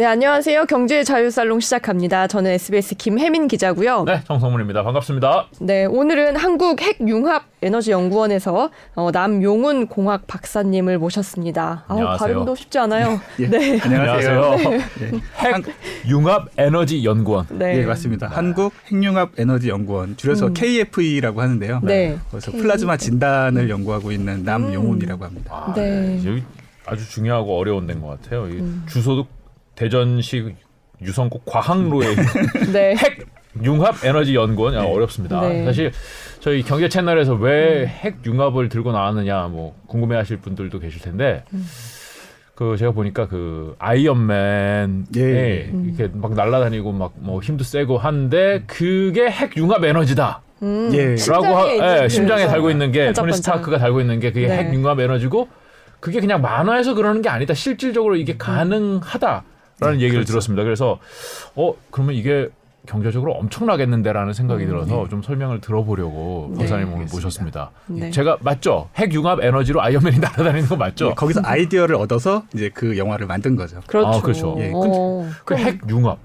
네, 안녕하세요. 경제 자유살롱 시작합니다. 저는 SBS 김혜민 기자고요. 네, 정성문입니다. 반갑습니다. 네, 오늘은 한국 핵융합 에너지 연구원에서 어, 남용훈 공학 박사님을 모셨습니다. 아우, 안녕하세요. 발음도 쉽지 않아요. 예, 네. 안녕하세요. 핵 융합 에너지 연구원. 네. 예, 맞습니다. 한국 핵융합 에너지 연구원 줄여서 음. KFE라고 하는데요. 네. 그래서 KFE. 플라즈마 진단을 연구하고 있는 남용훈이라고 합니다. 아, 네. 네. 여기 아주 중요하고 어려운 데인 것 같아요. 이 음. 주소도 대전시 유성국 과학로에 네. 핵 융합 에너지 연구원 야, 네. 어렵습니다. 네. 사실 저희 경제 채널에서 왜 핵 융합을 들고 나왔느냐 뭐 궁금해하실 분들도 계실 텐데 음. 그 제가 보니까 그 아이언맨에 예. 이렇게 막 날아다니고 막 뭐 힘도 세고 한데 그게 핵 융합 에너지다. 음, 예. 심장에 라고 하, 예, 심장에 그 달고 있는 게 토니. 스타크가 달고 있는 게 그게 네. 핵 융합 에너지고 그게 그냥 만화에서 그러는 게 아니다. 실질적으로 이게 가능하다 라는 네, 얘기를 그렇죠. 들었습니다. 그래서 어 그러면 이게 경제적으로 엄청나겠는데라는 생각이 음. 들어서 좀 설명을 들어보려고 네. 박사님을 알겠습니다. 모셨습니다. 네. 제가 맞죠? 핵 융합 에너지로 아이언맨이 날아다니는 거 맞죠? 예, 거기서 아이디어를 얻어서 이제 그 영화를 만든 거죠. 그렇죠. 아, 그렇죠. 예, 어, 그 그럼- 핵 융합,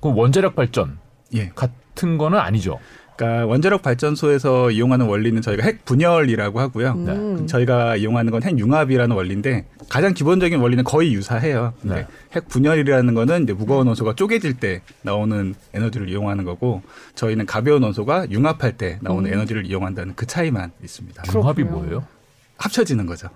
그 원자력 발전 예. 같은 거는 아니죠. 그러니까 원자력 발전소에서 이용하는 원리는 저희가 핵 분열이라고 하고요. 음. 저희가 이용하는 건 핵 융합이라는 원리인데 가장 기본적인 원리는 거의 유사해요. 네. 핵 분열이라는 거는 이제 무거운 원소가 쪼개질 때 나오는 에너지를 이용하는 거고 저희는 가벼운 원소가 융합할 때 나오는 음. 에너지를 이용한다는 그 차이만 있습니다. 융합이. 뭐예요? 합쳐지는 거죠.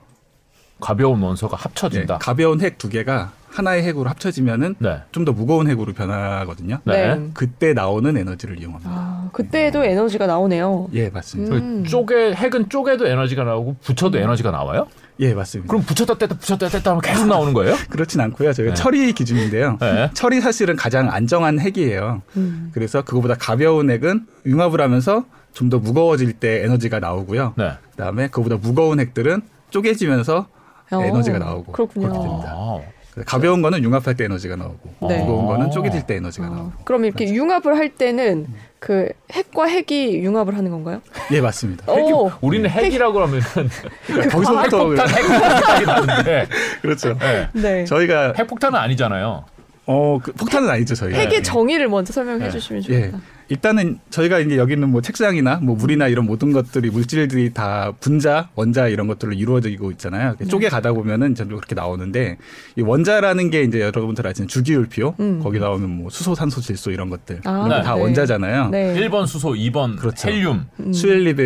가벼운 원소가 예, 합쳐진다. 가벼운 핵 두 개가 하나의 핵으로 합쳐지면은 네. 좀더 무거운 핵으로 변하거든요. 네. 네. 그때 나오는 에너지를 이용합니다. 아, 그때도 에너지가 나오네요. 예, 맞습니다. 음. 그 쪼개 핵은 쪼개도 에너지가 나오고 붙여도 에너지가 나와요? 예, 맞습니다. 그럼 붙였다 뗐다 붙였다 뗐다 하면 계속 나오는 거예요? 그렇진 않고요. 저희가 네. 처리 기준인데요. 네. 철이 사실은 가장 안정한 핵이에요. 음. 그래서 그거보다 가벼운 핵은 융합을 하면서 좀 더 무거워질 때 에너지가 나오고요. 네. 그다음에 그거보다 무거운 핵들은 쪼개지면서 어, 에너지가 나오고 그렇군요. 그렇게 됩니다. 아, 가벼운 거는 융합할 때 에너지가 나오고 네. 무거운 거는 아. 쪼개질 때 에너지가 어, 나오고. 그럼 이렇게 융합을 할 때는 그 핵과 핵이 융합을 하는 건가요? 예, 맞습니다. 핵이, 오. 우리는 핵이라고 하면은 그러니까 거기서부터 핵폭탄, 핵폭탄이 나는데 그렇죠. 네. 네. 저희가 핵폭탄은 아니잖아요. 어, 그 폭탄은 아니죠, 저희가. 핵의 네. 정의를 먼저 설명해 네. 주시면 예. 좋겠다. 일단은 저희가 이제 여기 있는 뭐 책상이나 뭐 물이나 이런 모든 것들이 물질들이 다 분자, 원자 이런 것들로 이루어지고 있잖아요. 네. 쪼개 가다 보면은 전부 그렇게 나오는데 이 원자라는 게 이제 여러분들 아시는 주기율표 음. 거기 나오는 뭐 수소, 산소, 질소 이런 것들 아, 이런 거다 네. 원자잖아요. 네. 1번 수소, 2번 그렇죠. 헬륨. 음.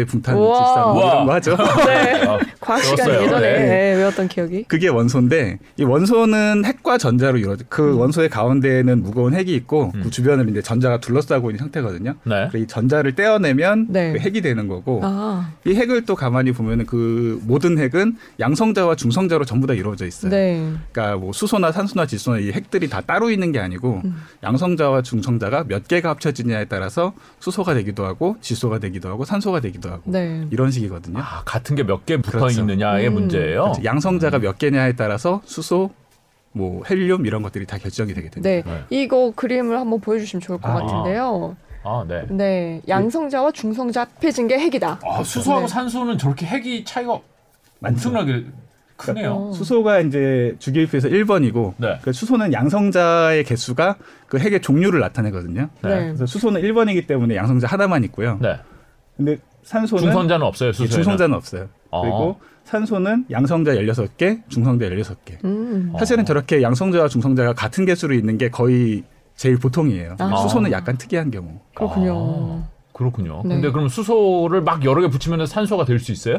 붕탄 우와. 질산 뭐. 이런 거 하죠. 네. 아, 과학 시간. 예전에 네. 네, 외웠던 기억이. 그게 원소인데 이 원소는 핵과 전자로 이루어져. 그 음. 원소의 가운데에는 무거운 핵이 있고 음. 그 주변을 이제 전자가 둘러싸고 있는 상태 거든요. 네. 그래서 이 전자를 떼어내면 네. 그 핵이 되는 거고 아, 이 핵을 또 가만히 보면은 그 모든 핵은 양성자와 중성자로 전부 다 이루어져 있어요. 네. 그러니까 뭐 수소나 산소나 질소나 이 핵들이 다 따로 있는 게 아니고 음. 양성자와 중성자가 몇 개가 합쳐지냐에 따라서 수소가 되기도 하고 질소가 되기도 하고 산소가 되기도 하고 네. 이런 식이거든요. 아, 같은 게 몇 개 붙어 그렇죠. 있느냐의 음. 문제예요. 그렇죠. 양성자가 몇 개냐에 따라서 수소, 뭐 헬륨 이런 것들이 다 결정이 되게 됩니다. 네. 네. 이거 그림을 한번 보여주시면 좋을 것 아. 같은데요. 아, 네. 네. 양성자와 중성자 합해진 게 핵이다. 아, 수소하고 네. 산소는 저렇게 핵이 차이가 많죠. 엄청나게 크네요. 어. 수소가 이제 주기율표에서 1번이고 네. 그 수소는 양성자의 개수가 그 핵의 종류를 나타내거든요. 네. 네. 그래서 수소는 1번이기 때문에 양성자 하나만 있고요. 네. 근데 산소는 중성자는 없어요, 예, 수소에는. 중성자는 없어요. 아. 그리고 산소는 양성자 16개, 중성자 16개. 음. 어. 사실은 저렇게 양성자와 중성자가 같은 개수로 있는 게 거의 제일 보통이에요. 아. 수소는 약간 특이한 경우. 그렇군요. 아, 그렇군요. 네. 근데 그럼 수소를 막 여러 개 붙이면 산소가 될 수 있어요?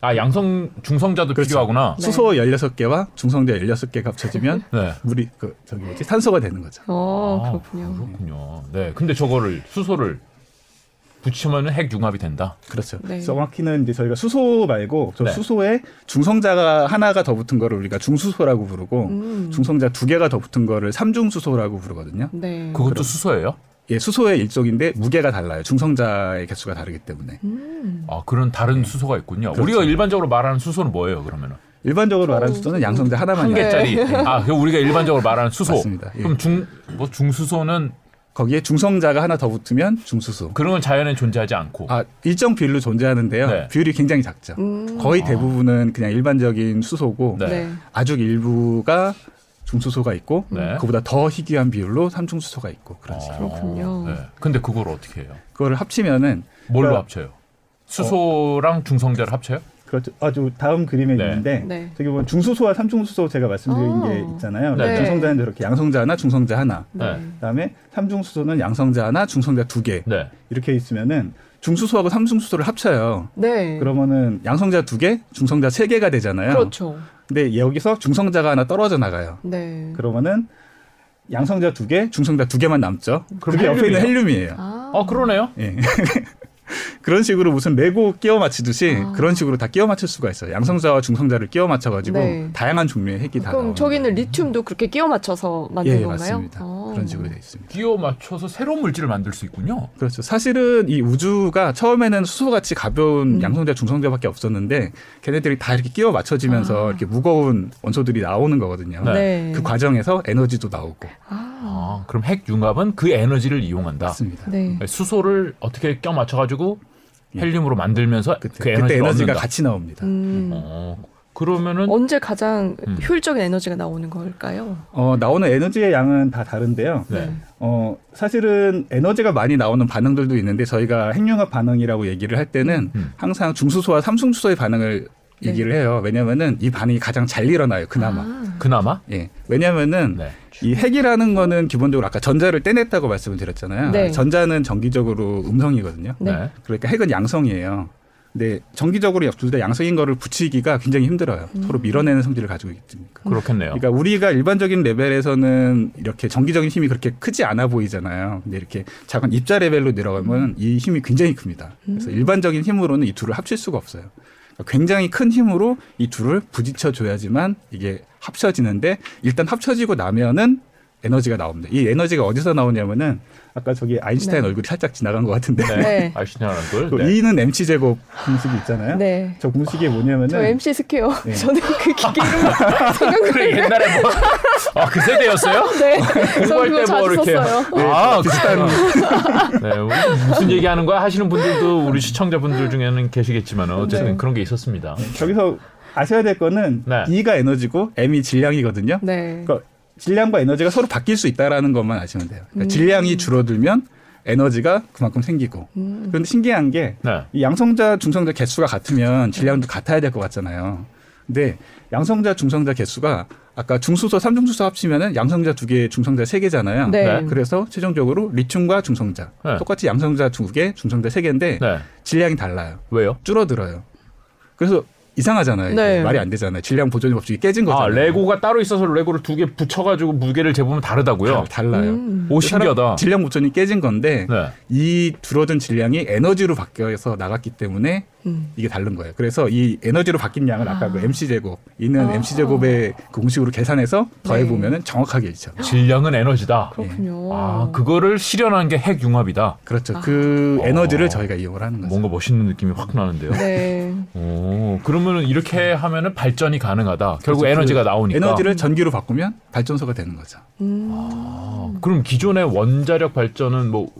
아, 양성 중성자도 그렇죠. 필요하구나. 네. 수소 16개와 중성자 16개가 합쳐지면 네. 물이 그 저기 뭐지? 산소가 되는 거죠. 어, 아, 그렇군요. 그렇군요. 네. 근데 저거를 수소를 붙이면 핵 융합이 된다. 그렇죠. 네. 정확히는 이제 저희가 수소 말고 저 네. 수소에 중성자가 하나가 더 붙은 거를 우리가 중수소라고 부르고 음. 중성자 두 개가 더 붙은 거를 삼중수소라고 부르거든요. 네. 그것도 수소예요? 예, 수소의 일종인데 무게가 달라요. 중성자의 개수가 다르기 때문에. 음. 아, 그런 다른 수소가 있군요. 그렇죠. 우리가 일반적으로 말하는 수소는 뭐예요, 그러면은? 일반적으로 말하는 어, 수소는 양성자 하나만 한. 개짜리. 아, 그 우리가 일반적으로 말하는 수소. 맞습니다. 예. 그럼 중 뭐 중수소는 거기에 중성자가 하나 더 붙으면 중수소. 그런 건 자연에 존재하지 않고. 아, 일정 비율로 존재하는데요. 네. 비율이 굉장히 작죠. 음. 거의 아. 대부분은 그냥 일반적인 수소고 네. 네. 아주 일부가 중수소가 있고 네. 그보다 더 희귀한 비율로 삼중수소가 있고 그런 식으로 그렇군요. 네. 근데 그걸 어떻게 해요? 그거를 합치면은 뭘로 그러니까- 합쳐요? 수소랑 중성자를 합쳐요? 그렇죠. 아주 다음 그림에 네. 있는데 네. 저기 보면 중수소와 삼중수소 제가 말씀드린 아. 게 있잖아요. 네. 중성자는 이렇게 양성자 하나, 중성자 하나. 네. 그다음에 삼중수소는 양성자 하나, 중성자 두 개. 네. 이렇게 있으면은 중수소하고 삼중수소를 합쳐요. 네. 그러면은 양성자 두 개, 중성자 세 개가 되잖아요. 그렇죠. 근데 여기서 중성자가 하나 떨어져 나가요. 네. 그러면은 양성자 두 개, 중성자 두 개만 남죠. 그게 옆에 있는 헬륨이에요? 아. 어 그러네요. 예. 그런 식으로 무슨 레고 끼워 맞추듯이 아. 그런 식으로 다 끼워 맞출 수가 있어요. 양성자와 중성자를 끼워 맞춰 가지고 네. 다양한 종류의 핵이 다 그럼 저기는. 리튬도 그렇게 끼워 맞춰서 만든 예, 예, 건가요? 맞습니다. 아. 그런 식으로 되어 있습니다. 끼워 맞춰서 새로운 물질을 만들 수 있군요. 그렇죠. 사실은 이 우주가 처음에는 수소같이 가벼운 음. 양성자, 중성자밖에 없었는데 걔네들이 다 이렇게 끼워 맞춰지면서 아. 이렇게 무거운 원소들이 나오는 거거든요. 네. 네. 그 과정에서 에너지도 나오고 아. 아, 그럼 핵 융합은 그 에너지를 이용한다. 맞습니다. 네. 수소를 어떻게 껴 맞춰가지고 예. 헬륨으로 만들면서 그때, 그 에너지를 그때 에너지가 얻는다. 같이 나옵니다. 음. 어, 그러면은 언제 가장 음. 효율적인 에너지가 나오는 걸까요? 어, 나오는 에너지의 양은 다 다른데요. 네. 어, 사실은 에너지가 많이 나오는 반응들도 있는데 저희가 핵융합 반응이라고 얘기를 할 때는 음. 항상 중수소와 삼중수소의 반응을 네. 얘기를 해요. 왜냐면은 이 반응이 가장 잘 일어나요. 그나마. 아. 그나마 예. 왜냐면은 네. 이 핵이라는 거는 기본적으로 아까 전자를 떼냈다고 말씀을 드렸잖아요. 네. 전자는 정기적으로 음성이거든요. 네. 네. 그러니까 핵은 양성이에요. 근데 정기적으로 둘 다 양성인 거를 붙이기가 굉장히 힘들어요. 음. 서로 밀어내는 성질을 가지고 있으니까. 그렇겠네요. 그러니까 우리가 일반적인 레벨에서는 이렇게 정기적인 힘이 그렇게 크지 않아 보이잖아요. 근데 이렇게 작은 입자 레벨로 내려가면 이 힘이 굉장히 큽니다. 그래서 음. 일반적인 힘으로는 이 둘을 합칠 수가 없어요. 그러니까 굉장히 큰 힘으로 이 둘을 부딪혀 줘야지만 이게 합쳐지는데 일단 합쳐지고 나면은 에너지가 나옵니다. 이 에너지가 어디서 나오냐면은 아까 저기 아인슈타인 네. 얼굴이 살짝 지나간 것 같은데 네. 네. 아시나는 걸. 그 네. E는 mc 제곱 공식이 있잖아요. 네. 저 공식이 뭐냐면은 저 MC 스퀘어. 네. 저는 그 기계 이름 그래. 옛날에 뭐, 아, 그 세대였어요? 네. 저 공부할 그거 때 자주 뭐 이렇게. 썼어요. 아, 비슷한. 네, 무슨 얘기하는 거야 하시는 분들도 우리 시청자분들 중에는 계시겠지만 어쨌든 네. 그런 게 있었습니다. 저기서 아셔야 될 거는 네. E가 에너지고 M이 질량이거든요. 네. 그러니까 질량과 에너지가 서로 바뀔 수 있다라는 것만 아시면 돼요. 그러니까 음. 질량이 줄어들면 에너지가 그만큼 생기고. 음. 그런데 신기한 게 네. 이 양성자, 중성자 개수가 같으면 질량도 같아야 될 것 같잖아요. 근데 양성자, 중성자 개수가 아까 중수소, 삼중수소 합치면은 양성자 두 개, 중성자 세 개잖아요. 네. 네. 그래서 최종적으로 리튬과 중성자 네. 똑같이 양성자 두 개, 중성자 세 개인데 네. 질량이 달라요. 왜요? 줄어들어요. 그래서 이상하잖아요. 네. 말이 안 되잖아요. 질량 보존 법칙이 깨진 아, 거잖아요. 레고가 따로 있어서 레고를 두 개 붙여가지고 무게를 재보면 다르다고요? 달- 달라요. 음. 오, 신기하다. 질량 보존이 깨진 건데 네. 이 줄어든 질량이 에너지로 바뀌어서 나갔기 때문에 음. 이게 다른 거예요. 그래서 이 에너지로 바뀐 양을 아까 아. 그 MC 제곱 있는 아. MC 제곱의 그 공식으로 계산해서 더해 네. 보면은 정확하게 있죠. 질량은 에너지다. 그렇군요. 아, 그거를 실현한 게 핵융합이다. 그렇죠. 그 아. 에너지를 어. 저희가 이용을 하는 거죠. 뭔가 멋있는 느낌이 확 나는데요. 네. 오, 그러면 이렇게 하면은 발전이 가능하다. 결국 그렇죠. 에너지가 그 나오니까. 에너지를 전기로 바꾸면 발전소가 되는 거죠. 음. 아, 그럼 기존의 원자력 발전은 뭐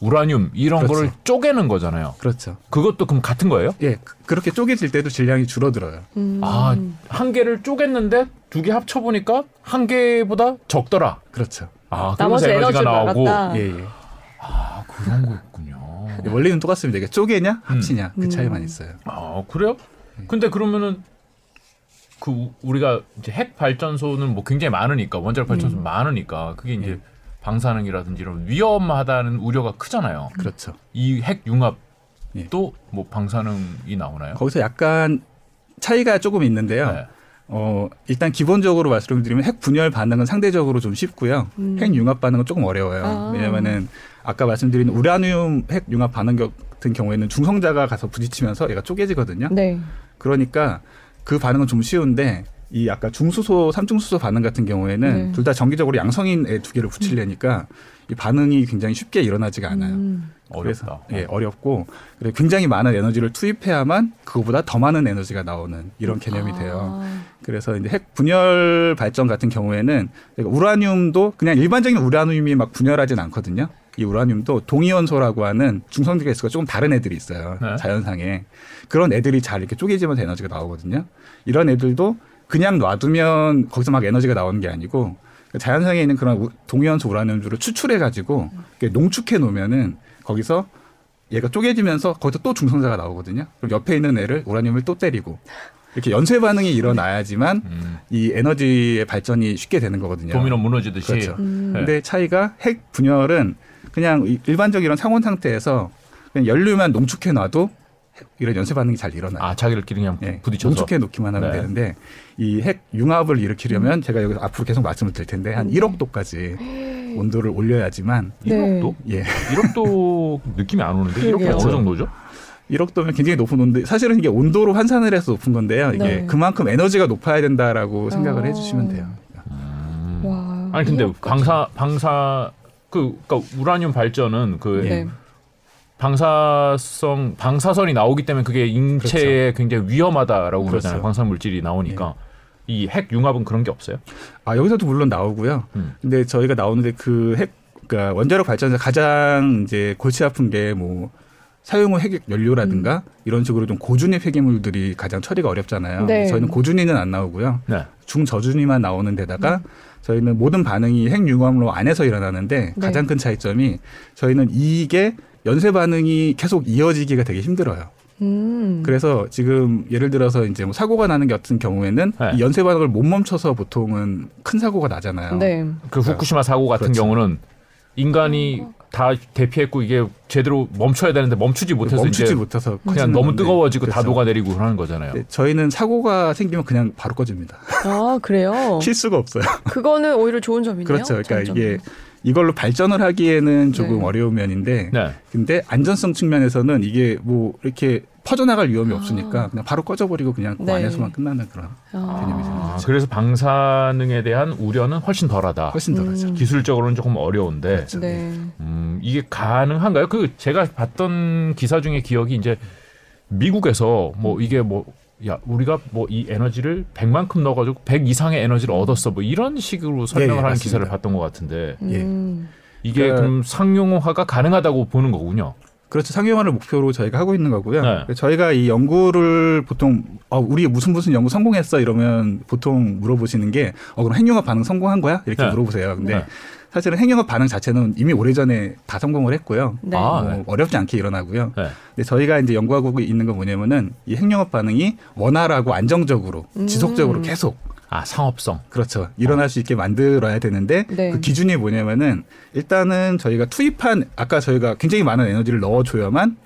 우라늄 이런 그렇죠. 거를 쪼개는 거잖아요. 그렇죠. 그것도 그럼 같은 거예요? 예, 그- 그렇게 쪼개질 때도 질량이 줄어들어요. 음. 아, 한 개를 쪼갰는데 두 개 합쳐 보니까 한 개보다 적더라. 그렇죠. 아, 나머지 그러면서 에너지가 나오고. 예, 예. 아, 그런 거였군요. 원리는 똑같습니다. 이게 쪼개냐 합치냐 그 음. 차이만 있어요. 아, 그래요? 근데 그러면은 그 우- 우리가 이제 핵 발전소는 뭐 굉장히 많으니까 원자력 발전소 는 많으니까 그게 이제 예. 방사능이라든지 이런 위험하다는 우려가 크잖아요. 그렇죠. 이 핵 융합도 예. 뭐 방사능이 나오나요? 거기서 약간 차이가 조금 있는데요. 네. 어, 일단 기본적으로 말씀드리면 핵 분열 반응은 상대적으로 좀 쉽고요. 음. 핵 융합 반응은 조금 어려워요. 아. 왜냐면은 아까 말씀드린 우라늄 핵 융합 반응 같은 경우에는 중성자가 가서 부딪히면서 얘가 쪼개지거든요. 네. 그러니까 그 반응은 좀 쉬운데 이 아까 중수소, 삼중수소 반응 같은 경우에는 네. 둘다 정기적으로 양성인 애 두 개를 붙이려니까 이 반응이 굉장히 쉽게 일어나지가 않아요. 음. 그래서 어렵다. 예, 어렵고 그리고 굉장히 많은 에너지를 투입해야만 그거보다 더 많은 에너지가 나오는 이런 개념이 돼요. 아. 그래서 이제 핵 분열 발전 같은 경우에는 그러니까 우라늄도 그냥 일반적인 우라늄이 막 분열하진 않거든요. 이 우라늄도 동위원소라고 하는 중성질 개수가 조금 다른 애들이 있어요. 네. 자연상에 그런 애들이 잘 이렇게 쪼개지면서 에너지가 나오거든요. 이런 애들도 그냥 놔두면 거기서 막 에너지가 나오는 게 아니고 자연상에 있는 그런 우- 동위원소 우라늄주를 추출해 가지고 농축해 놓으면은 거기서 얘가 쪼개지면서 거기서 또 중성자가 나오거든요. 그럼 옆에 있는 애를 우라늄을 또 때리고 이렇게 연쇄 반응이 일어나야지만 음. 이 에너지의 발전이 쉽게 되는 거거든요. 도미노 무너지듯이. 그렇죠. 음. 네. 근데 차이가 핵 분열은 그냥 이- 일반적인 이런 상온 상태에서 그냥 연료만 농축해 놔도 이런 연쇄 반응이 잘 일어나요. 아 자기들끼리 그냥 예, 부딪혀서. 농축해 놓기만 하면 네. 되는데 이 핵 융합을 일으키려면 제가 여기서 앞으로 계속 말씀을 드릴 텐데 한 1억 도까지 온도를 올려야지만 네. 1억 도? 예, 1억 도 느낌이 안 오는데 1억도 그러게요. 어느 정도죠? 1억 도면 굉장히 높은 온도. 사실은 이게 온도로 환산을 해서 높은 건데요. 이게 네. 그만큼 에너지가 높아야 된다라고 생각을 어. 해주시면 돼요. 와. 아니 근데. 방사 방사 그 그러니까 우라늄 발전은 그 네. 방사성 방사선이 나오기 때문에 그게 인체에 굉장히 위험하다라고 그렇죠. 그러잖아요. 방사 물질이 나오니까 이핵 융합은 그런 게 없어요. 아 여기서도 물론 나오고요. 음. 근데 저희가 나오는데 그 핵, 그러니까 원자력 발전에서 가장 이제 골치 아픈 게 뭐 사용 후 핵 연료라든가 이런 식으로 좀 고준위 폐기물들이 가장 처리가 어렵잖아요. 네. 저희는 고준위는 안 나오고요. 네. 중저준위만 나오는 데다가 저희는 모든 반응이 핵융합로 안에서 일어나는데 네. 가장 큰 차이점이 저희는 이게 연쇄 반응이 계속 이어지기가 되게 힘들어요. 음. 그래서 지금 예를 들어서 이제 뭐 사고가 나는 게 같은 경우에는 네. 이 연쇄 반응을 못 멈춰서 보통은 큰 사고가 나잖아요. 네. 그 후쿠시마 사고 같은 그렇죠. 경우는 인간이 다 대피했고 이게 제대로 멈춰야 되는데 멈추지 못해서 멈추지 이제 못해서 그냥 너무. 뜨거워지고 다 그렇죠. 녹아내리고 그러는 거잖아요. 네, 저희는 사고가 생기면 그냥 바로 꺼집니다. 아 그래요. 킬 수가 없어요. 그거는 오히려 좋은 점이네요. 그렇죠. 그러니까 장점이. 이게 이걸로 발전을 하기에는 조금 네. 어려운 면인데 네. 근데 안전성 측면에서는 이게 뭐 이렇게 퍼져나갈 위험이 아. 없으니까 그냥 바로 꺼져버리고 그냥 그 네. 안에서만 끝나는 그런 아. 개념이 되는 아, 거죠. 그래서 방사능에 대한 우려는 훨씬 덜하다. 훨씬 덜하죠. 음. 기술적으로는 조금 어려운데 그렇죠. 네. 음, 이게 가능한가요? 그 제가 봤던 기사 중에 기억이 이제 미국에서 뭐 이게 뭐 야, 우리가 뭐 이 에너지를 100만큼 넣어가지고 100 이상의 에너지를 얻었어. 뭐 이런 식으로 설명을 예, 하는 맞습니다. 기사를 봤던 것 같은데 예. 음. 이게 그- 그럼 상용화가 가능하다고 보는 거군요. 그렇죠. 상용화를 목표로 저희가 하고 있는 거고요. 네. 저희가 이 연구를 보통 어, 우리 무슨 무슨 연구 성공했어 이러면 보통 물어보시는 게 어, 그럼 핵융합 반응 성공한 거야? 이렇게 네. 물어보세요. 근데 네. 사실은 핵융합 반응 자체는 이미 오래전에 다 성공을 했고요. 네. 아, 뭐 네. 어렵지 않게 일어나고요. 네. 근데 저희가 이제 연구하고 있는 건 뭐냐면은 이 핵융합 반응이 원활하고 안정적으로 음. 지속적으로 계속 아 상업성. 그렇죠. 일어날 수 있게 만들어야 되는데 네. 그 기준이 뭐냐면은 일단은 저희가 투입한 아까 저희가 굉장히 많은 에너지를 넣어줘야만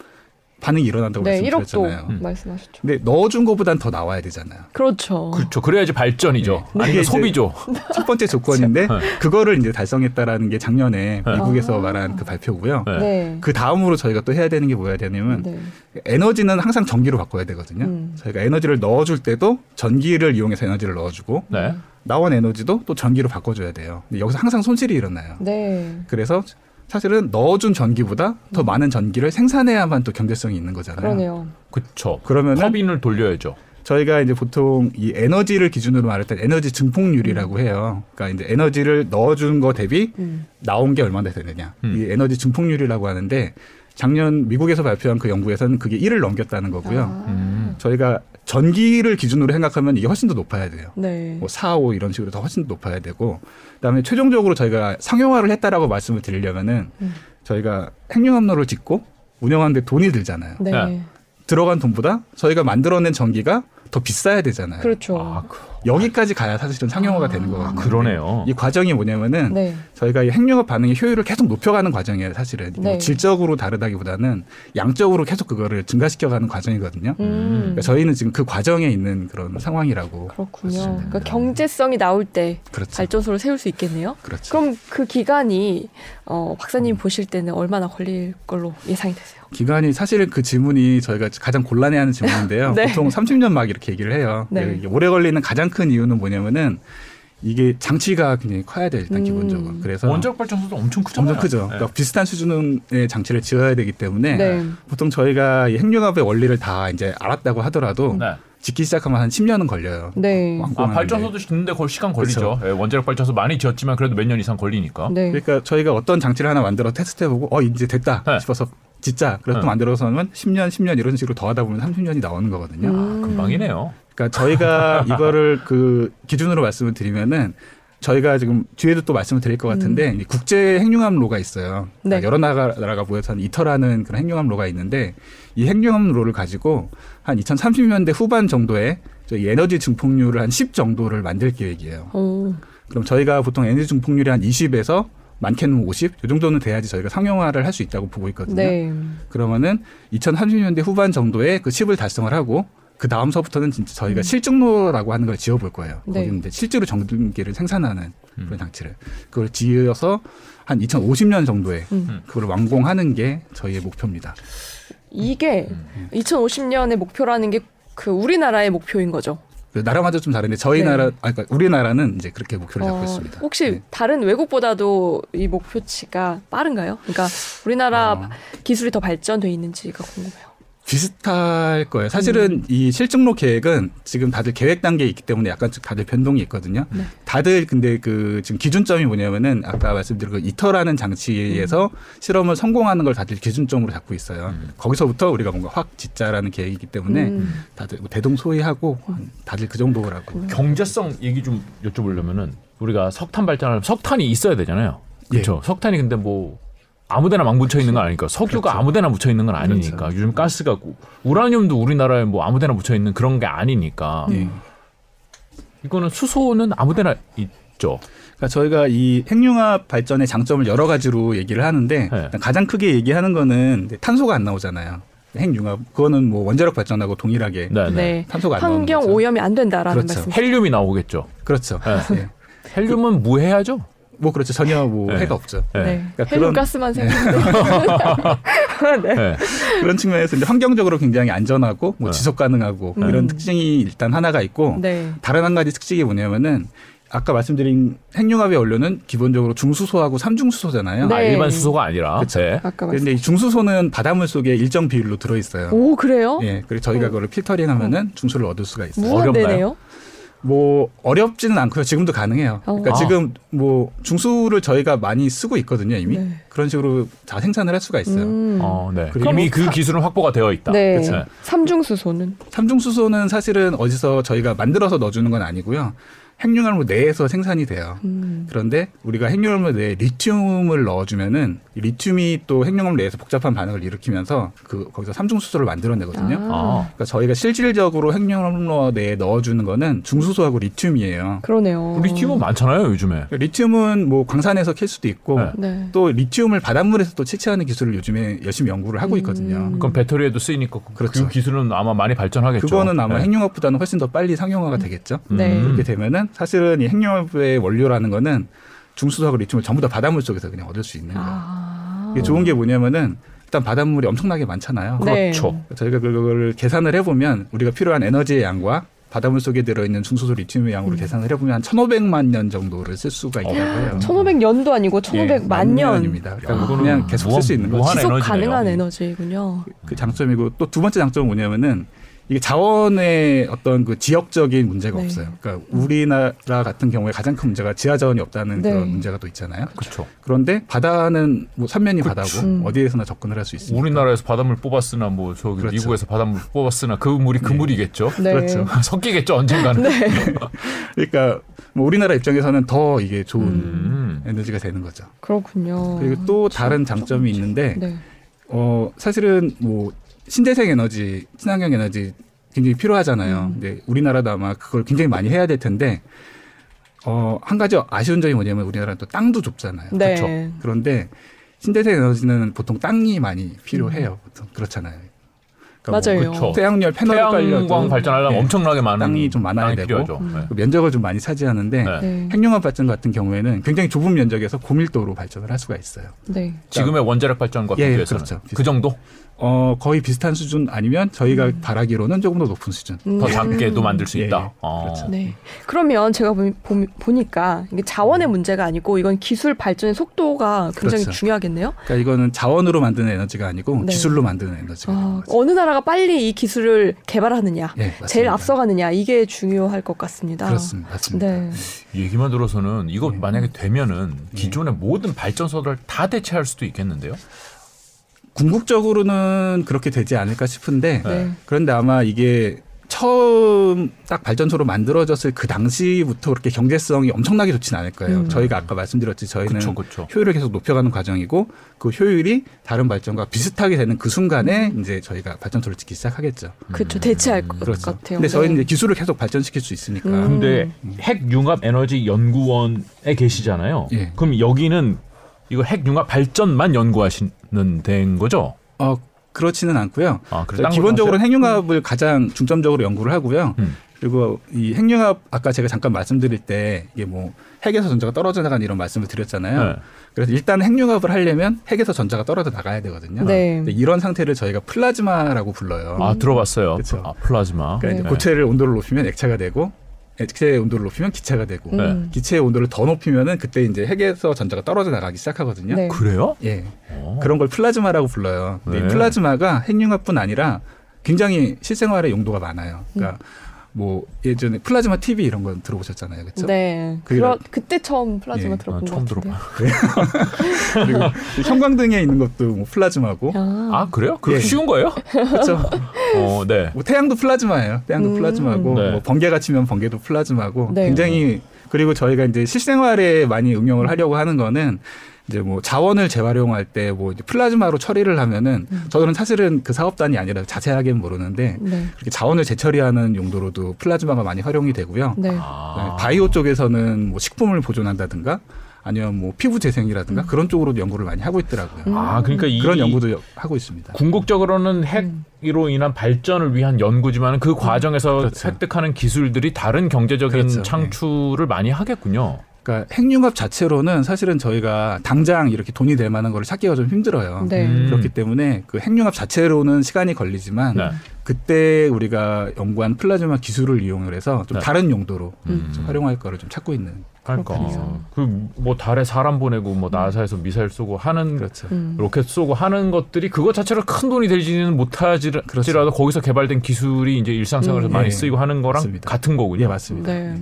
반응이 일어난다고 네, 1억도 말씀드렸잖아요. 음. 말씀하셨죠. 근데 넣어준 것보단 더 나와야 되잖아요. 그렇죠. 그렇죠. 그래야지 발전이죠. 네. 아니면 이제- 소비죠. 첫 번째 조건인데 네. 그거를 이제 달성했다라는 게 작년에 네. 미국에서 아. 말한 그 발표고요. 네. 네. 그 다음으로 저희가 또 해야 되는 게 뭐야 되냐면 네. 에너지는 항상 전기로 바꿔야 되거든요. 음. 저희가 에너지를 넣어줄 때도 전기를 이용해서 에너지를 넣어주고 네. 나온 에너지도 또 전기로 바꿔줘야 돼요. 여기서 항상 손실이 일어나요. 네. 그래서 사실은 넣어준 전기보다 더 많은 전기를 생산해야만 또 경제성이 있는 거잖아요. 그러네요. 그렇죠. 그러면은 터빈을 돌려야죠. 저희가 이제 보통 이 에너지를 기준으로 말할 때 에너지 증폭률이라고 해요. 그러니까 이제 에너지를 넣어준 거 대비 음. 나온 게 얼마나 되느냐. 음. 이 에너지 증폭률이라고 하는데 작년 미국에서 발표한 그 연구에서는 그게 1을 넘겼다는 거고요. 아. 음. 저희가 전기를 기준으로 생각하면 이게 훨씬 더 높아야 돼요. 네. 뭐 4, 5 이런 식으로 더 훨씬 더 높아야 되고 그다음에 최종적으로 저희가 상용화를 했다라고 말씀을 드리려면은 음. 저희가 핵융합로를 짓고 운영하는데 돈이 들잖아요. 네. 네. 들어간 돈보다 저희가 만들어낸 전기가 더 비싸야 되잖아요. 그렇죠. 아, 그, 여기까지 가야 사실은 상용화가 아. 되는 거거든요. 그러네요. 이 과정이 뭐냐면은 네. 저희가 이 핵융합 반응의 효율을 계속 높여가는 과정이에요, 사실은. 뭐 네. 질적으로 다르다기보다는 양적으로 계속 그거를 증가시켜가는 과정이거든요. 음. 그러니까 저희는 지금 그 과정에 있는 그런 상황이라고. 그렇군요. 그러니까 경제성이 나올 때 그렇죠. 발전소를 세울 수 있겠네요. 그렇죠. 그럼 그 기간이 어, 박사님 보실 때는 얼마나 걸릴 걸로 예상이 되세요? 기간이 사실은 그 질문이 저희가 가장 곤란해하는 질문인데요. 네. 보통 30년 막 이렇게 얘기를 해요. 네. 이게 오래 걸리는 가장 큰 이유는 뭐냐면은 이게 장치가 굉장히 커야 돼요, 일단 음. 기본적으로. 그래서 원자력 발전소도 엄청 크잖아요. 엄청 크죠. 네. 그러니까 비슷한 수준의 장치를 지어야 되기 때문에 네. 보통 저희가 이 핵융합의 원리를 다 이제 알았다고 하더라도 네. 짓기 시작하면 한 10년은 걸려요. 네. 아, 완공하는데. 발전소도 짓는데 걸 시간 걸리죠. 예, 원자력 발전소 많이 지었지만 그래도 몇 년 이상 걸리니까. 네. 그러니까 저희가 어떤 장치를 하나 만들어 테스트해보고 어 이제 됐다 네. 싶어서 짓자. 그래서 또 응. 만들어서는 10년, 10년 이런 식으로 더하다 보면 30년이 나오는 거거든요. 음. 금방이네요. 그러니까 저희가 이거를 그 기준으로 말씀을 드리면은 저희가 지금 뒤에도 또 말씀을 드릴 것 같은데 이 국제 핵융합로가 있어요. 그러니까 음. 네. 여러 나라가 모여서 한 이터라는 그런 핵융합로가 있는데 이 핵융합로를 가지고 한 2030년대 후반 정도에 저희 에너지 증폭률을 한 10 정도를 만들 계획이에요. 어. 그럼 저희가 보통 에너지 증폭률이 한 20에서 많게는 50, 이 정도는 돼야지 저희가 상용화를 할 수 있다고 보고 있거든요. 네. 그러면은 2030년대 후반 정도에 그 10을 달성을 하고 그 다음서부터는 진짜 저희가 음. 실증로라고 하는 걸 지어볼 거예요. 네. 거기는 이제 실제로 전기를 생산하는 음. 그런 장치를 그걸 지어서 한 2050년 정도에 음. 그걸 완공하는 게 저희의 목표입니다. 이게 2050년의 목표라는 게 그 우리나라의 목표인 거죠. 그 나라마다 좀 다른데 저희 네. 나라, 아, 그러니까 우리나라는 이제 그렇게 목표를 잡고 어, 있습니다. 혹시 네. 다른 외국보다도 이 목표치가 빠른가요? 그러니까 우리나라 어. 기술이 더 발전돼 있는지가 궁금해요. 비슷할 거예요. 사실은 음. 이 실증로 계획은 지금 다들 계획 단계에 있기 때문에 약간 좀 다들 변동이 있거든요. 네. 다들 근데 그 지금 기준점이 뭐냐면은 아까 말씀드린 그 이터라는 장치에서 실험을 성공하는 걸 다들 기준점으로 잡고 있어요. 음. 거기서부터 우리가 뭔가 확 짓자라는 계획이기 때문에 음. 다들 뭐 대동소이하고 다들 그 정도라고. 경제성 얘기 좀 여쭤보려면은 우리가 석탄 발전하려면 석탄이 있어야 되잖아요. 그렇죠. 석탄이 근데 뭐 아무데나 막 묻혀 있는 건 아니니까 석유가 그렇죠. 아무데나 묻혀 있는 건 아니니까 그렇죠. 요즘 가스가 구- 우라늄도 우리나라에 뭐 아무데나 묻혀 있는 그런 게 아니니까 예. 이거는 수소는 아무데나 있죠. 그러니까 저희가 이 핵융합 발전의 장점을 여러 가지로 얘기를 하는데 네. 가장 크게 얘기하는 거는 탄소가 안 나오잖아요. 핵융합 그거는 뭐 원자력 발전하고 동일하게 네, 네. 네. 탄소가 안 나오는 환경 거죠. 오염이 안 된다라는 그렇죠. 말씀. 헬륨이 나오겠죠. 그렇죠. 네. 예. 헬륨은 무해하죠. 뭐 그렇죠. 전혀 뭐 네. 해가 없죠. 네. 네. 그러니까 그런- 가스만 생기는데. 네. 네. 그런 측면에서 이제 환경적으로 굉장히 안전하고 뭐 네. 지속 가능하고 뭐 음. 이런 특징이 일단 하나가 있고 네. 다른 한 가지 특징이 뭐냐면은 아까 말씀드린 핵융합의 원료는 기본적으로 중수소하고 삼중수소잖아요. 네. 아, 일반 수소가 아니라. 그쵸. 네. 그런데 이 중수소는 바닷물 속에 일정 비율로 들어 있어요. 오 그래요? 예, 그리고 저희가 그걸 필터링 하면은 중수를 얻을 수가 있어요. 무한대네요. 뭐 어렵지는 않고요. 지금도 가능해요. 어. 그러니까 아. 지금 뭐 중수를 저희가 많이 쓰고 있거든요. 이미 네. 그런 식으로 다 생산을 할 수가 있어요. 음. 어, 네. 그리고 이미 그 기술은 확보가 되어 있다. 네. 그쵸. 삼중 수소는 삼중 수소는 사실은 어디서 저희가 만들어서 넣어주는 건 아니고요. 핵융합로 내에서 생산이 돼요. 음. 그런데 우리가 핵융합로 내에 리튬을 넣어주면은 이 리튬이 또 핵융합로 내에서 복잡한 반응을 일으키면서 그 거기서 삼중수소를 만들어내거든요. 아. 그러니까 저희가 실질적으로 핵융합로 내에 넣어주는 거는 중수소하고 리튬이에요. 그러네요. 리튬은 많잖아요, 요즘에. 그러니까 리튬은 뭐 광산에서 캘 수도 있고 네. 네. 또 리튬을 바닷물에서 또 채취하는 기술을 요즘에 열심히 연구를 하고 음. 있거든요. 그럼 배터리에도 쓰이니까 그 그렇죠. 기술은 아마 많이 발전하겠죠. 그거는 아마 네. 핵융합보다는 훨씬 더 빨리 상용화가 되겠죠. 네. 음. 그렇게 되면은 사실은 이 핵융합의 원료라는 거는 중수소하고 리튬을 전부 다 바닷물 속에서 그냥 얻을 수 있는 거예요. 아. 이게 좋은 게 뭐냐면은 일단 바닷물이 엄청나게 많잖아요. 네. 그렇죠. 저희가 그걸 계산을 해보면 우리가 필요한 에너지의 양과 바닷물 속에 들어있는 중수소 리튬의 양으로 음. 계산을 해보면 한 1,500만 년 정도를 쓸 수가 있다고 해요. 1500년도 아니고 예, 1500만 년. 년입니다. 그러니까 아. 그냥 계속 쓸 수 있는 거죠. 지속 에너지네요. 가능한 네. 에너지군요. 그 장점이고 또 두 번째 장점은 뭐냐면은 이게 자원의 어떤 그 지역적인 문제가 네. 없어요. 그러니까 우리나라 같은 경우에 가장 큰 문제가 지하 자원이 없다는 네. 그런 문제가 또 있잖아요. 그렇죠. 그런데 바다는 뭐 삼면이 바다고 음. 어디에서나 접근을 할 수 있습니다. 우리나라에서 바닷물 뽑았으나 뭐 저기 그렇죠. 미국에서 바닷물 뽑았으나 그 물이 그 네. 물이겠죠. 네. 그렇죠. 섞이겠죠 언젠가는. 그러니까 뭐 우리나라 입장에서는 더 이게 좋은 음. 에너지가 되는 거죠. 그렇군요. 그리고 또 다른 장점이 있는데 네. 어 사실은 뭐 신재생 에너지, 친환경 에너지 굉장히 필요하잖아요. 음. 근데 우리나라도 아마 그걸 굉장히 많이 해야 될 텐데 어 한 가지 아쉬운 점이 뭐냐면 우리나라는 또 땅도 좁잖아요. 네. 그렇죠. 그런데 신재생 에너지는 보통 땅이 많이 필요해요. 보통 그렇잖아요. 그러니까 맞아요. 그렇죠. 태양열 깔려도 태양광 발전하려면 네. 엄청나게 많은 땅이 좀 많아야 땅이 되고. 필요하죠. 음. 네. 그 면적을 좀 많이 차지하는데 네. 네. 핵융합 발전 같은 경우에는 굉장히 좁은 면적에서 고밀도로 발전을 할 수가 있어요. 네. 지금의 원자력 발전과 예, 비교해서는 그렇죠. 그 정도 어 거의 비슷한 수준 아니면 저희가 바라기로는 조금 더 높은 수준. 음. 더 작게도 만들 수 예, 있다. 예. 어. 그렇죠. 네. 그러면 제가 보, 보, 니까 이게 자원의 문제가 아니고 이건 기술 발전의 속도가 굉장히 그렇죠. 중요하겠네요. 그러니까 이거는 자원으로 만드는 에너지가 아니고 네. 기술로 만드는 에너지가 아. 어느 나라가 빨리 이 기술을 개발하느냐, 예. 제일 앞서가느냐 이게 중요할 것 같습니다. 그렇습니다. 맞습니다. 네. 얘기만 들어서는 이거 네. 만약에 되면은 기존의 모든 발전소를 다 대체할 수도 있겠는데요. 궁극적으로는 그렇게 되지 않을까 싶은데 네. 그런데 아마 이게 처음 딱 발전소로 만들어졌을 그 당시부터 그렇게 경제성이 엄청나게 좋지는 않을 거예요. 음. 저희가 아까 말씀드렸지 저희는 그렇죠, 그렇죠. 효율을 계속 높여가는 과정이고 그 효율이 다른 발전과 비슷하게 되는 그 순간에 이제 저희가 발전소를 짓기 시작하겠죠. 그렇죠. 대체할 것 그렇죠. 같아요. 근데 저희는 네. 이제 기술을 계속 발전시킬 수 있으니까 음. 근데 핵융합 에너지 연구원에 계시잖아요. 예. 그럼 여기는 이거 핵융합 발전만 연구하시 는 데인 거죠? 어 그렇지는 않고요. 아, 그래 저희 기본적으로 핵융합을 가장 중점적으로 연구를 하고요. 음. 그리고 이 핵융합 아까 제가 잠깐 말씀드릴 때 이게 뭐 핵에서 전자가 떨어져 나가는 이런 말씀을 드렸잖아요. 네. 그래서 일단 핵융합을 하려면 핵에서 전자가 떨어져 나가야 되거든요. 네. 이런 상태를 저희가 플라즈마라고 불러요. 아 들어봤어요. 그쵸. 아, 플라즈마. 그러니까 이제 네. 고체를 온도를 높이면 액체가 되고 액체의 온도를 높이면 기체가 되고 음. 기체의 온도를 더 높이면은 그때 이제 핵에서 전자가 떨어져 나가기 시작하거든요. 네. 그래요? 예. 어. 그런 걸 플라즈마라고 불러요. 네. 이 플라즈마가 핵융합뿐 아니라 굉장히 실생활에 용도가 많아요. 그러니까 뭐 예전에 플라즈마 TV 이런 건 들어보셨잖아요, 그렇죠? 네. 그게 그러, 그때 처음 플라즈마 예. 들어본 아, 것 처음 같은데. 그리고 이 형광등에 있는 것도 뭐 플라즈마고, 아, 아 그래요? 그렇게 예. 쉬운 거예요? 그렇죠? 어, 네. 뭐 태양도 플라즈마예요. 태양도 음. 플라즈마고, 네. 뭐 번개가 치면 번개도 플라즈마고, 네. 굉장히 그리고 저희가 이제 실생활에 많이 응용을 하려고 하는 거는 이제 뭐 자원을 재활용할 때 뭐 플라즈마로 처리를 하면은 음. 저는 사실은 그 사업단이 아니라 자세하게는 모르는데 네. 그렇게 자원을 재처리하는 용도로도 플라즈마가 많이 활용이 되고요. 네. 아. 네, 바이오 쪽에서는 뭐 식품을 보존한다든가 아니면 뭐 피부 재생이라든가 그런 쪽으로도 연구를 많이 하고 있더라고요. 음. 아 그러니까 이 그런 연구도 여- 하고 있습니다. 궁극적으로는 핵으로 인한 발전을 위한 연구지만 그 과정에서 그렇죠. 획득하는 기술들이 다른 경제적인 그렇죠. 창출을 많이 하겠군요. 그러니까 핵융합 자체로는 사실은 저희가 당장 이렇게 돈이 될 만한 걸 찾기가 좀 힘들어요. 네. 음. 그렇기 때문에 그 핵융합 자체로는 시간이 걸리지만 네. 그때 우리가 연구한 플라즈마 기술을 이용을 해서 좀 네. 다른 용도로 음. 좀 활용할 거를 좀 찾고 있는 그러니까. 그 뭐 달에 사람 보내고 뭐 나사에서 미사일 쏘고 하는 그렇죠. 음. 로켓 쏘고 하는 것들이 그것 자체로 큰 돈이 들지는 못하지라도 그렇죠. 거기서 개발된 기술이 이제 일상생활에서 음. 많이 예. 쓰이고 하는 거랑 맞습니다. 같은 거군요. 예 맞습니다. 네.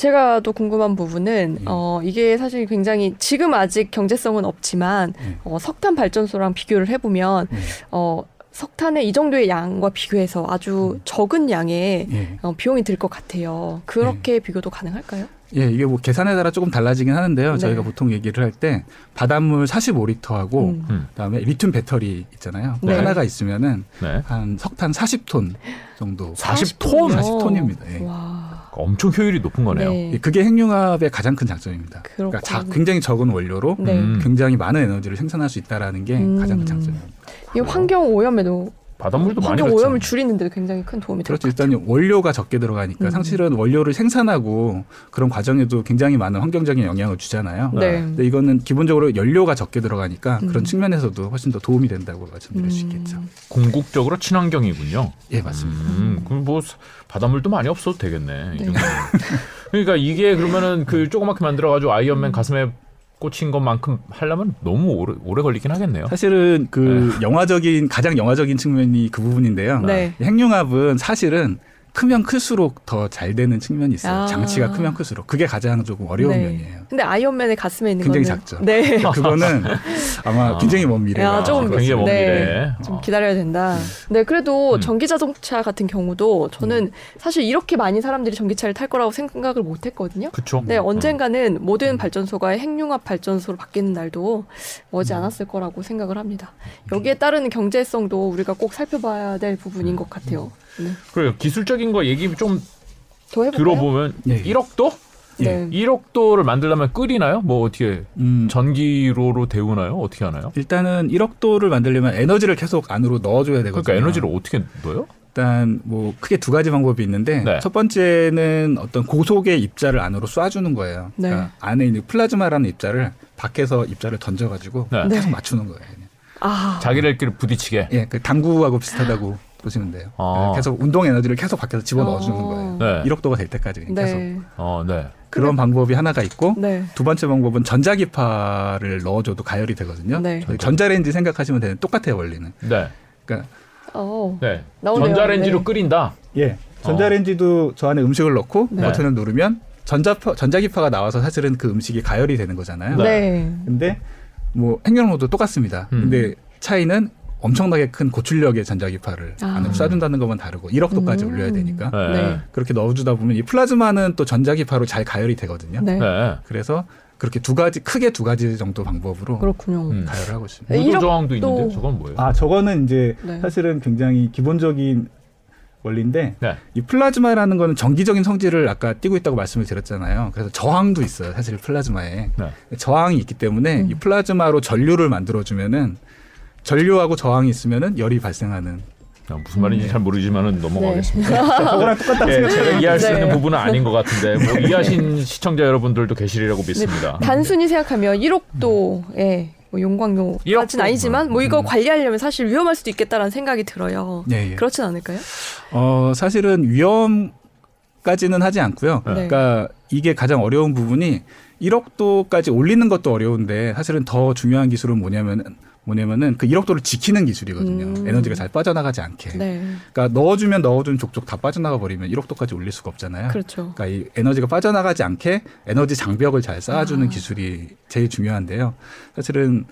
음. 제가 또 궁금한 부분은 예. 어 이게 사실 굉장히 지금 아직 경제성은 없지만 예. 어, 석탄 발전소랑 비교를 해보면 예. 어 석탄의 이 정도의 양과 비교해서 아주 음. 적은 양의 예. 어, 비용이 들 것 같아요. 그렇게 비교도 가능할까요? 예, 이게 뭐 계산에 따라 조금 달라지긴 하는데요. 네. 저희가 보통 얘기를 할 때 바닷물 45리터하고 음. 음. 그다음에 리튬 배터리 있잖아요. 네. 하나가 있으면은 네. 한 석탄 40톤 정도. 40톤? 40톤입니다. 예. 와. 엄청 효율이 높은 거네요. 네. 예, 그게 핵융합의 가장 큰 장점입니다. 그렇군요. 그러니까 자, 굉장히 적은 원료로 네. 음. 굉장히 많은 에너지를 생산할 수 있다라는 게 음. 가장 큰 장점입니다. 이 환경 오염에도 바닷물도 많이 환경 그렇죠. 오염을 줄이는데 도 굉장히 큰 도움이 될 그렇죠. 것 같아요. 일단 원료가 적게 들어가니까 음. 사실은 원료를 생산하고 그런 과정에도 굉장히 많은 환경적인 영향을 주잖아요. 네. 근데 이거는 기본적으로 연료가 적게 들어가니까 음. 그런 측면에서도 훨씬 더 도움이 된다고 말씀드릴 수 음. 있겠죠. 궁극적으로 친환경이군요. 예, 맞습니다. 음, 그럼 뭐 바닷물도 많이 없어도 되겠네. 이 네. 그러니까 이게 그러면은 그 조그맣게 만들어 가지고 아이언맨 가슴에 꽂힌 것만큼 하려면 너무 오래, 오래 걸리긴 하겠네요. 사실은 그 영화적인 가장 영화적인 측면이 그 부분인데요. 네. 핵융합은 사실은 크면 클수록 더 잘 되는 측면이 있어요. 아. 장치가 크면 클수록 그게 가장 조금 어려운 네. 면이에요. 근데 아이언맨의 가슴에 있는 굉장히 거는 작죠. 네. 그거는 아마 아. 굉장히 먼 미래가 야, 조금 굉장히 먼 네. 미래. 좀 어. 기다려야 된다. 네, 그래도 음. 전기 자동차 같은 경우도 저는 사실 이렇게 많이 사람들이 전기차를 탈 거라고 생각을 못 했거든요. 그쵸? 네, 언젠가는 음. 모든 발전소가 핵융합 발전소로 바뀌는 날도 머지 않았을 거라고 생각을 합니다. 여기에 따르는 경제성도 우리가 꼭 살펴봐야 될 부분인 것 같아요. 네. 그래요. 기술적인 거 얘기 좀? 들어보면 예. 1억도? 네. 1억도를 만들려면 끓이나요? 뭐 어떻게 음, 전기로로 데우나요? 어떻게 하나요? 일단은 1억도를 만들려면 에너지를 계속 안으로 넣어줘야 되거든요. 그러니까 에너지를 어떻게 넣어요? 일단 뭐 크게 두 가지 방법이 있는데 네. 첫 번째는 어떤 고속의 입자를 안으로 쏴주는 거예요. 네. 그러니까 안에 있는 플라즈마라는 입자를 밖에서 입자를 던져가지고 네. 네. 계속 맞추는 거예요. 아, 자기들끼리 부딪히게. 예, 그 당구하고 비슷하다고 보시면 돼요. 아. 계속 운동 에너지를 계속 밖에서 집어 넣어주는 어. 거예요. 네. 1억도가 될 때까지 계속 네. 어, 네. 그런 방법이 하나가 있고 네. 두 번째 방법은 전자기파를 넣어줘도 가열이 되거든요. 네. 전자레인지 생각하시면 되는 똑같아요 원리는. 네. 그러니까 어. 네. 나오네요. 전자레인지로 네. 끓인다. 예, 전자레인지도 저 안에 음식을 넣고 네. 버튼을 누르면 전자파, 전자기파가 나와서 사실은 그 음식이 가열이 되는 거잖아요. 네. 네. 근데 뭐 핵연료도 똑같습니다. 음. 근데 차이는 엄청나게 큰 고출력의 전자기파를 아. 안에 쏴준다는 것만 다르고 1억도까지 음. 올려야 되니까 네. 네. 그렇게 넣어주다 보면 이 플라즈마는 또 전자기파로 잘 가열이 되거든요. 네. 네. 그래서 그렇게 두 가지 크게 두 가지 정도 방법으로 그렇군요. 음. 가열을 하고 있습니다. 이렇- 저항도 또- 있는데 저건 뭐예요? 아 저거는 이제 네. 사실은 굉장히 기본적인 원리인데 네. 이 플라즈마라는 거는 전기적인 성질을 아까 띄고 있다고 말씀을 드렸잖아요. 그래서 저항도 있어요. 사실 플라즈마에 네. 저항이 있기 때문에 음. 이 플라즈마로 전류를 만들어 주면은 전류하고 저항이 있으면은 열이 발생하는. 아, 무슨 말인지 네. 잘 모르지만은 넘어가겠습니다. 저거랑 똑같다고 예, 제가 이해할 수 있는 네. 부분은 아닌 것 같은데 뭐 이해하신 시청자 여러분들도 계시리라고 믿습니다. 단순히 생각하면 1억도의 뭐 용광로까지는 1억도? 아니지만 뭐 이거 음. 관리하려면 사실 위험할 수도 있겠다라는 생각이 들어요. 예, 예. 그렇진 않을까요? 어 사실은 위험까지는 하지 않고요. 네. 그러니까 이게 가장 어려운 부분이 1억도까지 올리는 것도 어려운데 사실은 더 중요한 기술은 뭐냐면은 뭐냐면은 그 1억도를 지키는 기술이거든요. 음. 에너지가 잘 빠져나가지 않게. 네. 그러니까 넣어주면 넣어준 족족 다 빠져나가 버리면 1억도까지 올릴 수가 없잖아요. 그렇죠. 그러니까 이 에너지가 빠져나가지 않게 에너지 장벽을 잘 쌓아주는 아. 기술이 제일 중요한데요. 사실은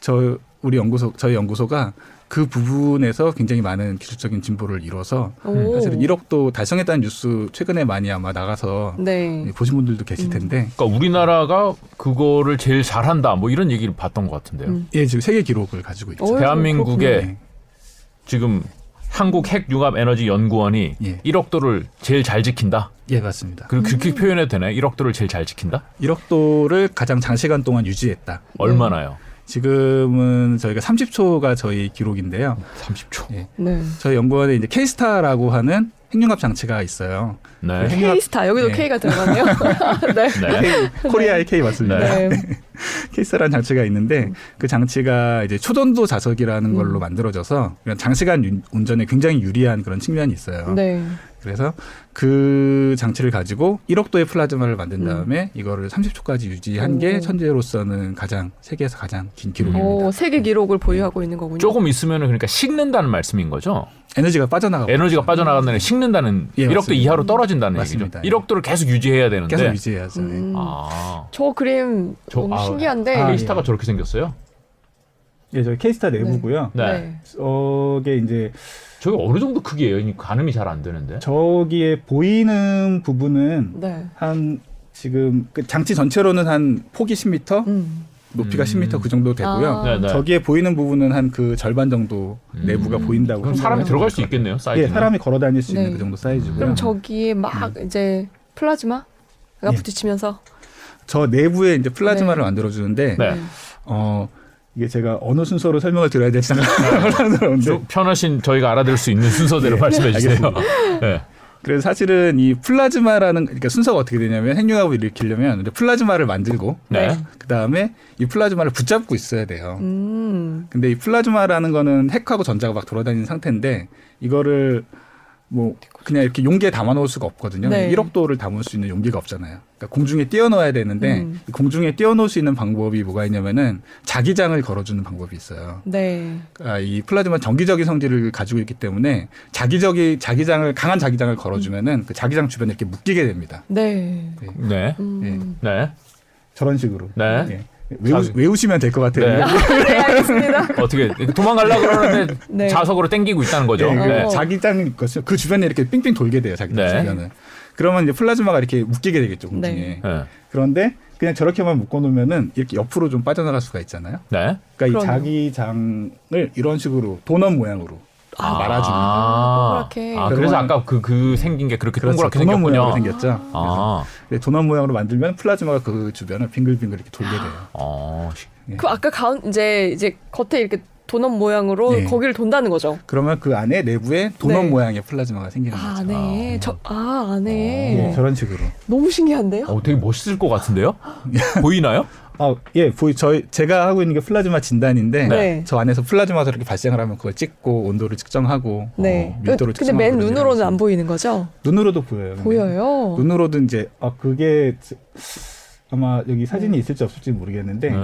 저 우리 연구소 저희 연구소가 그 부분에서 굉장히 많은 기술적인 진보를 이뤄서 오. 사실은 1억도 달성했다는 뉴스 최근에 많이 아마 나가서 네. 보신 분들도 계실 음. 텐데 그러니까 우리나라가 그거를 제일 잘한다 뭐 이런 얘기를 봤던 것 같은데요. 음. 예 지금 세계 기록을 가지고 있죠. 어, 대한민국의 네. 지금 한국 핵융합 에너지 연구원이 예. 1억도를 제일 잘 지킨다. 예 맞습니다. 그리고 그렇게 음. 표현해도 되나요? 1억도를 제일 잘 지킨다? 1억도를 가장 장시간 동안 유지했다. 얼마나요? 지금은 저희가 30초가 저희 기록인데요. 30초. 예. 네. 저희 연구원에 이제 K스타라고 하는 핵융합 장치가 있어요. 네. 네. KSTAR 여기도 네. K가 들어가네요. 네. 네. 코리아의 K 맞습니다. 네. KSTAR라는 장치가 있는데 그 장치가 이제 초전도 자석이라는 걸로 음. 만들어져서 그냥 장시간 유- 운전에 굉장히 유리한 그런 측면이 있어요. 네. 그래서 그 장치를 가지고 1억 도의 플라즈마를 음. 만든 다음에 이거를 30초까지 유지한 게 오. 현재로서는 가장 세계에서 가장 긴 기록입니다. 오, 세계 기록을 보유하고 있는 거군요. 조금 있으면 그러니까 식는다는 말씀인 거죠. 에너지가 빠져나가고 에너지가 빠져나간다는 게 식는다는 예, 1억도 맞습니다. 이하로 떨어진다는 맞습니다. 얘기죠. 1억 도를 계속 유지해야 되는데. 계속 유지해야죠. 네. 음. 아. 저 그림 저- 너무 아, 신기한데. 아, K스타가 저렇게 생겼어요? 예, 저희 K스타 내부고요. 네. 저게 이제 저게 어느 정도 크기예요? 이 가늠이 잘 안 되는데. 저기에 보이는 부분은 네. 한 지금 그 장치 전체로는 한 폭이 10m, 음. 높이가 음. 10m 그 정도 되고요. 아. 네, 네. 저기에 보이는 부분은 한 그 절반 정도 음. 내부가 보인다고. 그럼 사람이 들어갈 될 수. 있겠네요. 사이즈는. 예, 사람이 걸어 다닐 수 있는 네. 그 정도 사이즈고요. 그럼 저기에 막 이제 플라즈마가 예. 부딪히면서 저 내부에 이제 플라즈마를 네. 만들어 주는데 네. 어 이게 제가 어느 순서로 설명을 드려야 될지 생각하는데 좀 편하신 저희가 알아들을 수 있는 순서대로 예, 말씀해 주세요. 알겠습니다. 네. 그래서 사실은 이 플라즈마라는 그러니까 순서가 어떻게 되냐면 핵융합을 일으키려면 플라즈마를 만들고 네. 네. 그 다음에 이 플라즈마를 붙잡고 있어야 돼요. 음. 근데 이 플라즈마라는 거는 핵하고 전자가 막 돌아다니는 상태인데 이거를 뭐 그냥 이렇게 용기에 담아 놓을 수가 없거든요. 네. 1억 도를 담을 수 있는 용기가 없잖아요. 그러니까 공중에 띄워 넣어야 되는데 음. 이 공중에 띄워 놓을 수 있는 방법이 뭐가 있냐면은 자기장을 걸어주는 방법이 있어요. 네. 그러니까 이 플라즈마 정기적인 성질을 가지고 있기 때문에 자기적이 자기장을 강한 자기장을 걸어주면은 그 자기장 주변에 이렇게 묶이게 됩니다. 네. 네. 네. 음. 네. 저런 식으로. 네. 예. 외우, 자기- 외우시면 될 것 같아요. 네. 네, 알겠습니다. 어떻게 도망가려 그러는데 네. 자석으로 땡기고 있다는 거죠. 예, 그 네. 어. 자기장이 있거든요. 그 주변에 이렇게 삥삥 돌게 돼요. 자기장 네. 주변은. 그러면 이제 플라즈마가 이렇게 묶이게 되겠죠. 공중에. 네. 네. 그런데 그냥 저렇게만 묶어놓으면은 이렇게 옆으로 좀 빠져나갈 수가 있잖아요. 네. 그러니까 이 그럼요. 자기 장을 이런 식으로 도넛 모양으로 말아줍니다. 아, 동그랗게. 아, 그래서 아까 그, 그 생긴 게 그렇게 그렇죠. 동그랗게 도넛 생겼군요. 모양으로 생겼죠. 아, 그래서 도넛 모양으로 만들면 플라즈마가 그 주변을 빙글빙글 이렇게 돌게 돼요. 어, 시- 그 아까 가운 이제 이제 겉에 이렇게 도넛 모양으로 네. 거기를 돈다는 거죠. 그러면 그 안에 내부에 도넛 네. 모양의 플라즈마가 생기는 아, 거죠. 네. 아. 저, 아, 안에. 예, 저런 식으로. 너무 신기한데요? 어, 되게 멋있을 것 같은데요? 보이나요? 아, 예, 보이 저희 제가 하고 있는 게 플라즈마 진단인데 네. 저 안에서 플라즈마가 이렇게 발생을 하면 그걸 찍고 온도를 측정하고 네. 어, 그, 밀도를 근데 측정하고 맨 그런 일을 눈으로는 안 보이는 거죠? 눈으로도 보여요. 근데. 보여요. 눈으로도 이제 아 그게 아마 여기 사진이 있을지 없을지 모르겠는데 네.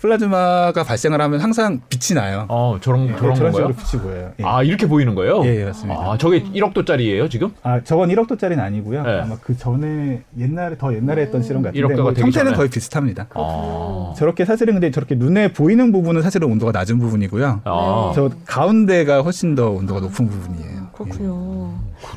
플라즈마가 발생을 하면 항상 빛이 나요. 어 저런 예, 저런 저런? 식으로 빛이 보여요. 예. 아 이렇게 보이는 거예요? 예, 예, 맞습니다. 아 저게 1억 도짜리예요 지금? 아, 저건 1억 도짜리는 아니고요. 네. 아마 그 전에 옛날에 더 옛날에 했던 실험 같은데 1억도가 뭐 형태는 전에. 거의 비슷합니다. 아. 저렇게 사실은 근데 저렇게 눈에 보이는 부분은 사실은 온도가 낮은 부분이고요. 아. 저 가운데가 훨씬 더 온도가 높은 부분이에요. 그렇군요.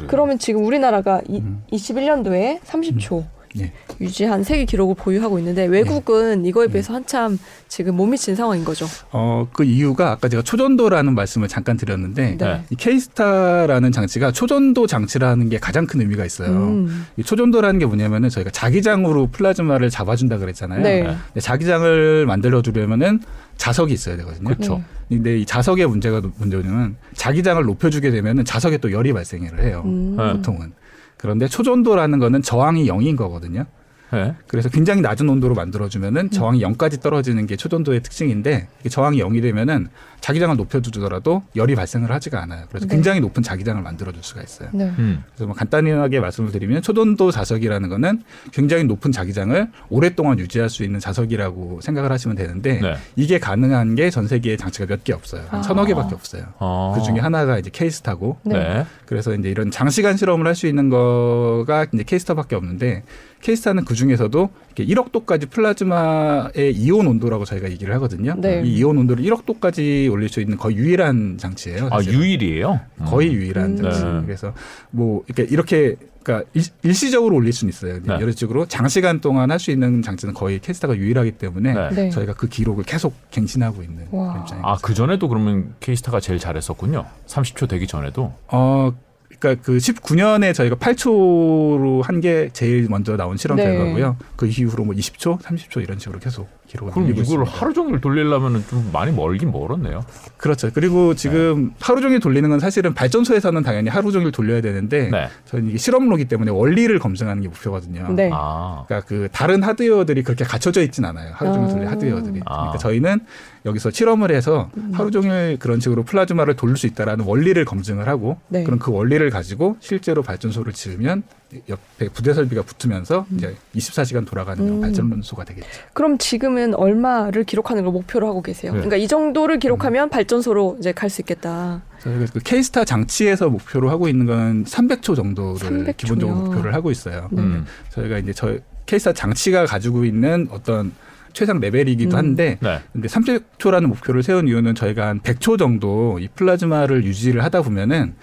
그러면 지금 우리나라가 이, 음. 21년도에 30초 예. 유지한 세계 기록을 보유하고 있는데 외국은 이거에 비해서 한참 지금 못 미친 상황인 거죠. 어, 그 이유가 아까 제가 초전도라는 말씀을 잠깐 드렸는데 네. 이 케이스타라는 장치가 초전도 장치라는 게 가장 큰 의미가 있어요. 음. 이 초전도라는 게 뭐냐면은 저희가 자기장으로 플라즈마를 잡아준다 그랬잖아요. 네. 자기장을 만들어 주려면은 자석이 있어야 되거든요. 그렇죠. 네. 근데 이 자석의 문제가 문제는 자기장을 높여주게 되면은 자석에 또 열이 발생을 해요. 음. 네. 보통은. 그런데 초전도라는 거는 저항이 0인 거거든요. 네. 그래서 굉장히 낮은 온도로 만들어주면은 저항이 0까지 떨어지는 게 초전도의 특징인데 저항이 0이 되면은 자기장을 높여주더라도 열이 발생을 하지가 않아요. 그래서 네. 굉장히 높은 자기장을 만들어줄 수가 있어요. 네. 음. 그래서 뭐 간단하게 말씀을 드리면 초전도 자석이라는 거는 굉장히 높은 자기장을 오랫동안 유지할 수 있는 자석이라고 생각을 하시면 되는데 네. 이게 가능한 게 전 세계에 장치가 몇 개 없어요. 한 아. 서너 개밖에 없어요. 아. 그 중에 하나가 이제 케이스타고 네. 네. 그래서 이제 이런 장시간 실험을 할 수 있는 거가 이제 케이스타밖에 없는데 케이스타는 그 중에서도 이렇게 1억 도까지 플라즈마의 이온 온도라고 저희가 얘기를 하거든요. 네. 이 이온 온도를 1억 도까지 올릴 수 있는 거의 유일한 장치예요. 아 사실. 유일이에요? 음. 거의 유일한 음. 장치. 네. 그래서 뭐 이렇게 이렇게 그러니까 일, 일시적으로 올릴 수는 있어요. 네. 여러 식으로 장시간 동안 할 수 있는 장치는 거의 케이스타가 유일하기 때문에 네. 네. 저희가 그 기록을 계속 갱신하고 있는 입장입니다. 아, 그 전에도 그러면 케이스타가 제일 잘했었군요. 30초 되기 전에도. 어, 그러니까 그 19년에 저희가 8초로 한 게 제일 먼저 나온 실험 네. 결과고요. 그 이후로 뭐 20초, 30초 이런 식으로 계속 기록을 그럼 이걸 있습니다. 하루 종일 돌리려면 좀 많이 멀긴 멀었네요. 그렇죠. 그리고 지금 하루 종일 돌리는 건 사실은 발전소에서는 당연히 하루 종일 돌려야 되는데 네. 저는 이게 실험로기 때문에 원리를 검증하는 게 목표거든요. 네. 아. 그러니까 그 다른 하드웨어들이 그렇게 갖춰져 있진 않아요. 하루 종일 아. 돌릴 하드웨어들이. 아. 그러니까 저희는 여기서 실험을 해서 음. 하루 종일 그런 식으로 플라즈마를 돌릴 수 있다라는 원리를 검증을 하고 네. 그럼 그 원리를 가지고 실제로 발전소를 지으면 옆에 부대 설비가 붙으면서 이제 24시간 돌아가는 음. 발전소가 되겠죠. 그럼 지금은 얼마를 기록하는 걸 목표로 하고 계세요? 네. 그러니까 이 정도를 기록하면 음. 발전소로 이제 갈 수 있겠다. 저희가 그 케이스타 장치에서 목표로 하고 있는 건 300초 정도를 300초 요. 기본적으로 목표를 하고 있어요. 네. 음. 저희가 이제 저 케이스타 장치가 가지고 있는 어떤 최상 레벨이기도 음. 한데 네. 근데 30초라는 목표를 세운 이유는 저희가 한 100초 정도 이 플라즈마를 유지를 하다 보면은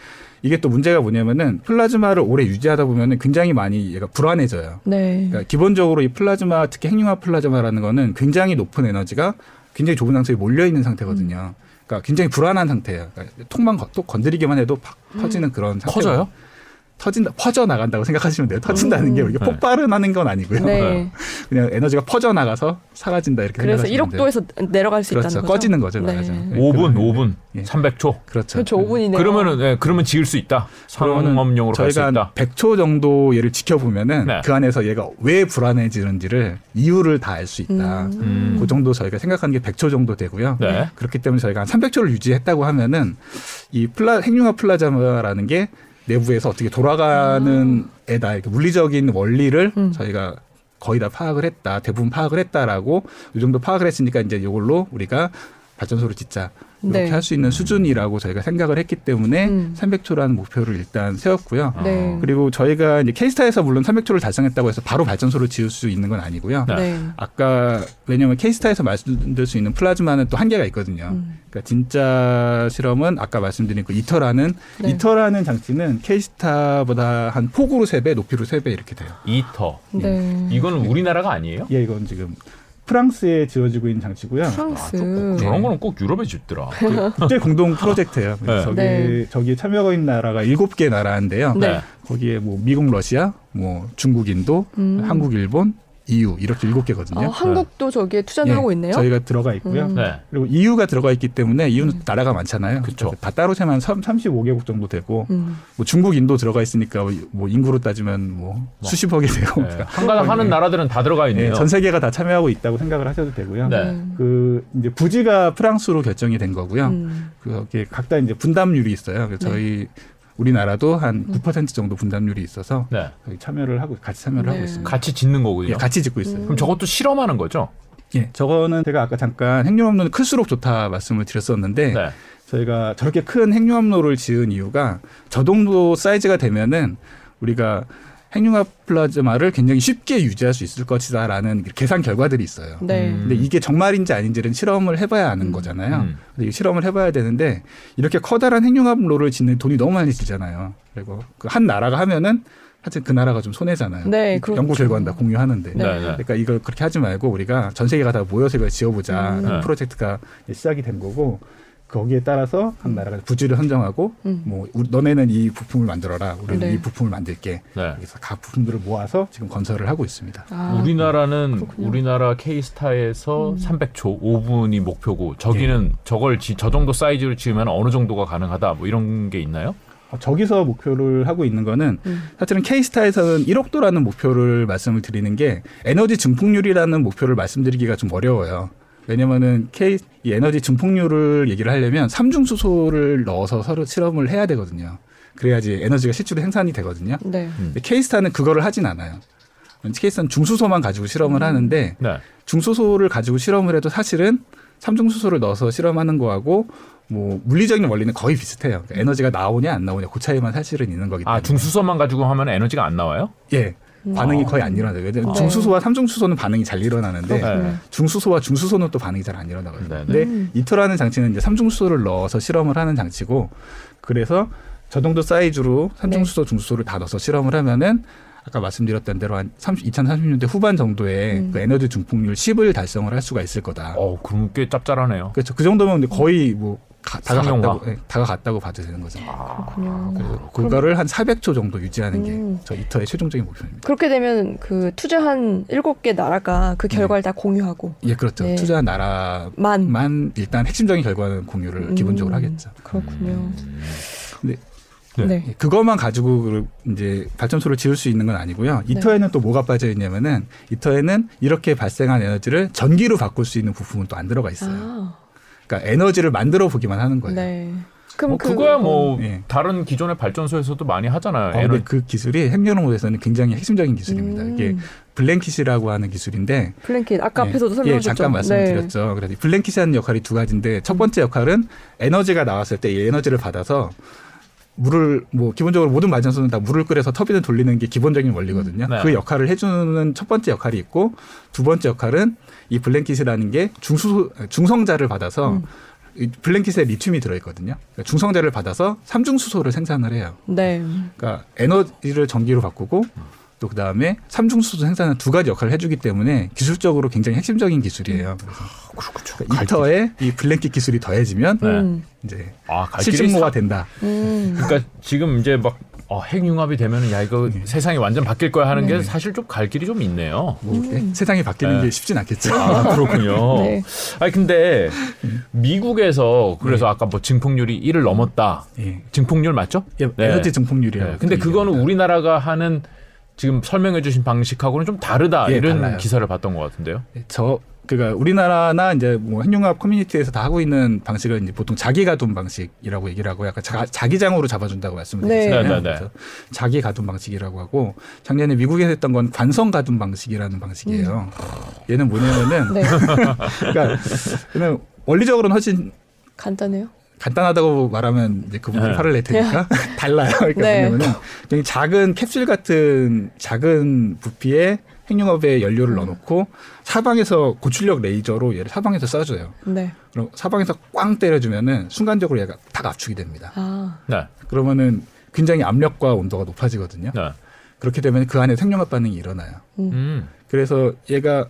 이게 또 문제가 뭐냐면은 플라즈마를 오래 유지하다 보면은 굉장히 많이 얘가 불안해져요. 네. 그러니까 기본적으로 이 플라즈마 특히 핵융합 플라즈마라는 거는 굉장히 높은 에너지가 굉장히 좁은 상태에 몰려 있는 상태거든요. 그러니까 굉장히 불안한 상태예요. 그러니까 통만 거- 또 건드리기만 해도 팍 터지는 그런 상태. 커져요? 터진다 퍼져 나간다고 생각하시면 돼요. 터진다는 게 이게 네. 폭발은 하는 건 아니고요. 네. 그냥 에너지가 퍼져 나가서 사라진다 이렇게 그래서 생각하시면 돼요. 1억도에서 내려갈 수 그렇죠. 있다는 거죠. 꺼지는 거죠, 네. 말하자면. 네. 5분, 그러면- 5분, 예. 300초. 그렇죠. 그렇죠. 5분이네요. 그러면은 네, 그러면 지을 수 있다. 상업용으로 갈 수 있다. 100초 정도 얘를 지켜보면은 네. 그 안에서 얘가 왜 불안해지는지를 이유를 다 알 수 있다. 음. 음. 그 정도 저희가 생각하는 게 100초 정도 되고요. 네. 그렇기 때문에 저희가 한 300초를 유지했다고 하면은 이 플라 핵융합 플라즈마라는 게 내부에서 어떻게 돌아가는 애다. 이렇게 물리적인 원리를 음. 저희가 거의 다 파악을 했다. 대부분 파악을 했다라고 이 정도 파악을 했으니까 이제 이걸로 우리가 발전소를 짓자. 이렇게 네. 할수 있는 수준이라고 저희가 생각을 했기 때문에 음. 300초라는 목표를 일단 세웠고요. 네. 그리고 저희가 이제 케이스타에서 물론 300초를 달성했다고 해서 바로 발전소를 지을 수 있는 건 아니고요. 네. 네. 아까 왜냐하면 케이스타에서 말씀드릴 수 있는 플라즈마는 또 한계가 있거든요. 음. 그러니까 진짜 실험은 아까 말씀드린 그 이터라는 네. 이터라는 장치는 케이스타보다 한 폭으로 세 배, 높이로 세 배 이렇게 돼요. 이터. 네. 이거는 우리나라가 아니에요? 예, 이건 지금 프랑스에 지어지고 있는 장치고요. 프랑스. 저런 거는 꼭 유럽에 짓더라. 국제 공동 프로젝트예요. 네. 저기 네. 저기 참여하고 있는 나라가 일곱 개 나라인데요. 네. 거기에 뭐 미국, 러시아, 뭐 중국, 인도, 음. 한국, 일본, EU 이렇게 일곱 개거든요. 어, 한국도 저기에 투자를 예, 하고 있네요. 저희가 들어가 있고요. 음. 네. 그리고 EU가 들어가 있기 때문에 EU는 나라가 많잖아요. 그쵸. 그래서 다 따로 세면 35개국 정도 되고 음. 뭐 중국, 인도 들어가 있으니까 뭐 인구로 따지면 뭐 수십억이 되고 네. 한가닥 하는 나라들은 다 들어가 예, 있네요. 전 세계가 다 참여하고 있다고 생각을 하셔도 되고요. 네. 그 이제 부지가 프랑스로 결정이 된 거고요. 음. 그게 각자 이제 분담률이 있어요. 그래서 네. 저희 우리나라도 한 9% 정도 분담률이 있어서 네. 참여를 하고 같이 참여를 네. 하고 있습니다. 같이 짓는 거군요. 예, 같이 짓고 있어요. 음. 그럼 저것도 실험하는 거죠? 예, 저거는 제가 아까 잠깐 핵융합로는 클수록 좋다 말씀을 드렸었는데 네. 저희가 저렇게 큰 핵융합로를 지은 이유가 저 정도 사이즈가 되면은 우리가 핵융합 플라즈마를 굉장히 쉽게 유지할 수 있을 것이다라는 계산 결과들이 있어요. 네. 음. 근데 이게 정말인지 아닌지는 실험을 해봐야 아는 거잖아요. 음. 근데 이 실험을 해봐야 되는데 이렇게 커다란 핵융합로를 짓는 돈이 너무 많이 들잖아요. 그리고 그 한 나라가 하면은 하여튼 그 나라가 좀 손해잖아요. 네, 그렇죠. 연구 결과는 다 공유하는데. 네. 네. 네. 그러니까 이걸 그렇게 하지 말고 우리가 전 세계가 다 모여서 이걸 지어보자 음. 네. 프로젝트가 시작이 된 거고 거기에 따라서 각 나라가 부지를 선정하고 음. 뭐 우리- 너네는 이 부품을 만들어라 우리는 네. 이 부품을 만들게 네. 그래서 각 부품들을 모아서 지금 건설을 하고 있습니다. 아, 우리나라는 그렇군요. 우리나라 K스타에서 음. 300초 5분이 목표고 저기는 저걸 지, 저 정도 사이즈로 지으면 어느 정도가 가능하다 뭐 이런 게 있나요? 어, 저기서 목표를 하고 있는 거는 음. 사실은 K스타에서는 1억 도라는 목표를 말씀을 드리는 게 에너지 증폭률이라는 목표를 말씀드리기가 좀 어려워요. 왜냐면은 K 이 에너지 증폭률을 얘기를 하려면 삼중수소를 넣어서 서로 실험을 해야 되거든요. 그래야지 에너지가 실제로 생산이 되거든요. 네. 근데 K스타는 그거를 하진 않아요. K스타는 중수소만 가지고 실험을 하는데 네. 중수소를 가지고 실험을 해도 사실은 삼중수소를 넣어서 실험하는 거하고 뭐 물리적인 원리는 거의 비슷해요. 그러니까 에너지가 나오냐 안 나오냐 그 차이만 사실은 있는 거기 때문에. 아 중수소만 가지고 하면 에너지가 안 나와요? 예. 반응이 거의 안 일어나요. 왜냐면 아. 중수소와 삼중수소는 반응이 잘 일어나는데 네. 중수소와 중수소는 또 반응이 잘 안 일어나거든요. 네, 네. 근데 음. 이터라는 장치는 이제 삼중수소를 넣어서 실험을 하는 장치고 그래서 저 정도 사이즈로 삼중수소, 중수소를 다 넣어서 실험을 하면은 아까 말씀드렸던 대로 한 30, 2030년대 후반 정도에 음. 그 에너지 중폭률 10을 달성을 할 수가 있을 거다. 어, 그럼 꽤 짭짤하네요. 그렇죠. 그 정도면 거의 뭐 가-. 다가갔다고, 예, 다가갔다고 봐도 되는 거죠. 그렇군요. 그래서 그거를 한 400초 정도 유지하는 게 음. 저 이터의 최종적인 목표입니다. 그렇게 되면 그 투자한 일곱 개 나라가 그 결과를 다 공유하고 예, 그렇죠. 네. 투자한 나라만 만 일단 핵심적인 결과는 공유를 음. 기본적으로 하겠죠. 그렇군요. 근데 네. 네. 예, 그것만 가지고 그 이제 발전소를 지을 수 있는 건 아니고요. 네. 이터에는 또 뭐가 빠져 있냐면은 이터에는 이렇게 발생한 에너지를 전기로 바꿀 수 있는 부품은 또 안 들어가 있어요. 아, 그러니까 에너지를 만들어 보기만 하는 거예요. 네. 그럼 뭐 그- 그거야 뭐 예. 다른 기존의 발전소에서도 많이 하잖아요. 어, 근데 에너지 그 기술이 핵연료로에서는 굉장히 핵심적인 기술입니다. 음. 이게 블랭킷이라고 하는 기술인데 블랭킷 아까 예, 앞에서도 예, 설명하셨죠. 잠깐 말씀드렸죠. 그래서 이 블랭킷이 하는 역할이 두 가지인데 첫 번째 역할은 에너지가 나왔을 때 이 에너지를 받아서 물을 뭐 기본적으로 모든 발전소는 다 물을 끓여서 터빈을 돌리는 게 기본적인 원리거든요. 네. 그 역할을 해주는 첫 번째 역할이 있고 두 번째 역할은 이 블랭킷이라는 게 중수 중성자를 받아서 음. 이 블랭킷에 리튬이 들어있거든요. 그러니까 중성자를 받아서 삼중수소를 생산을 해요. 네. 그러니까 에너지를 전기로 바꾸고 또 그다음에 삼중수소 생산은 두 가지 역할을 해주기 때문에 기술적으로 굉장히 핵심적인 기술이에요. 그래서 그렇죠. 그러니까 이터에 이 블랭킷 기술이 더해지면 네. 음. 이제 아, 갈 길이 실증모가 사- 된다. 음. 그러니까 지금 이제 막 어, 핵융합이 되면은 야 이거 세상이 완전 바뀔 거야 하는 게 네. 사실 좀 갈 길이 좀 있네요. 뭐 예, 세상이 바뀌는 네. 게 쉽진 않겠죠. 아, 그렇군요. 네. 아니 근데 미국에서 그래서 아까 뭐 증폭률이 1을 넘었다. 예. 증폭률 맞죠? 예, 네. 에너지 증폭률이라고. 네. 근데 그거는 우리나라가 하는 지금 설명해 주신 방식하고는 좀 다르다 예, 이런 달라요. 기사를 봤던 것 같은데요. 저 그러니까 우리나라나 이제 뭐 핵융합 커뮤니티에서 다 하고 있는 방식은 이제 보통 자기 가동 방식이라고 얘기를 하고 약간 자, 자기장으로 잡아준다고 말씀드렸잖아요. 네. 네, 네, 네. 그래서 자기 가동 방식이라고 하고 작년에 미국에서 했던 건 관성 가동 방식이라는 방식이에요. 얘는 뭐냐면은 네. 그러니까 그냥 원리적으로는 훨씬 간단해요. 간단하다고 말하면 이제 그분들이 네. 화를 낼 테니까 달라요. 그러니까 네. 뭐냐면은 굉장히 작은 캡슐 같은 작은 부피에 핵융합에 연료를 넣어놓고 사방에서 고출력 레이저로 얘를 사방에서 쏴줘요. 네. 그럼 사방에서 꽝 때려주면은 순간적으로 얘가 딱 압축이 됩니다. 아. 네. 그러면은 굉장히 압력과 온도가 높아지거든요. 네. 그렇게 되면 그 안에 핵융합 반응이 일어나요. 음. 그래서 얘가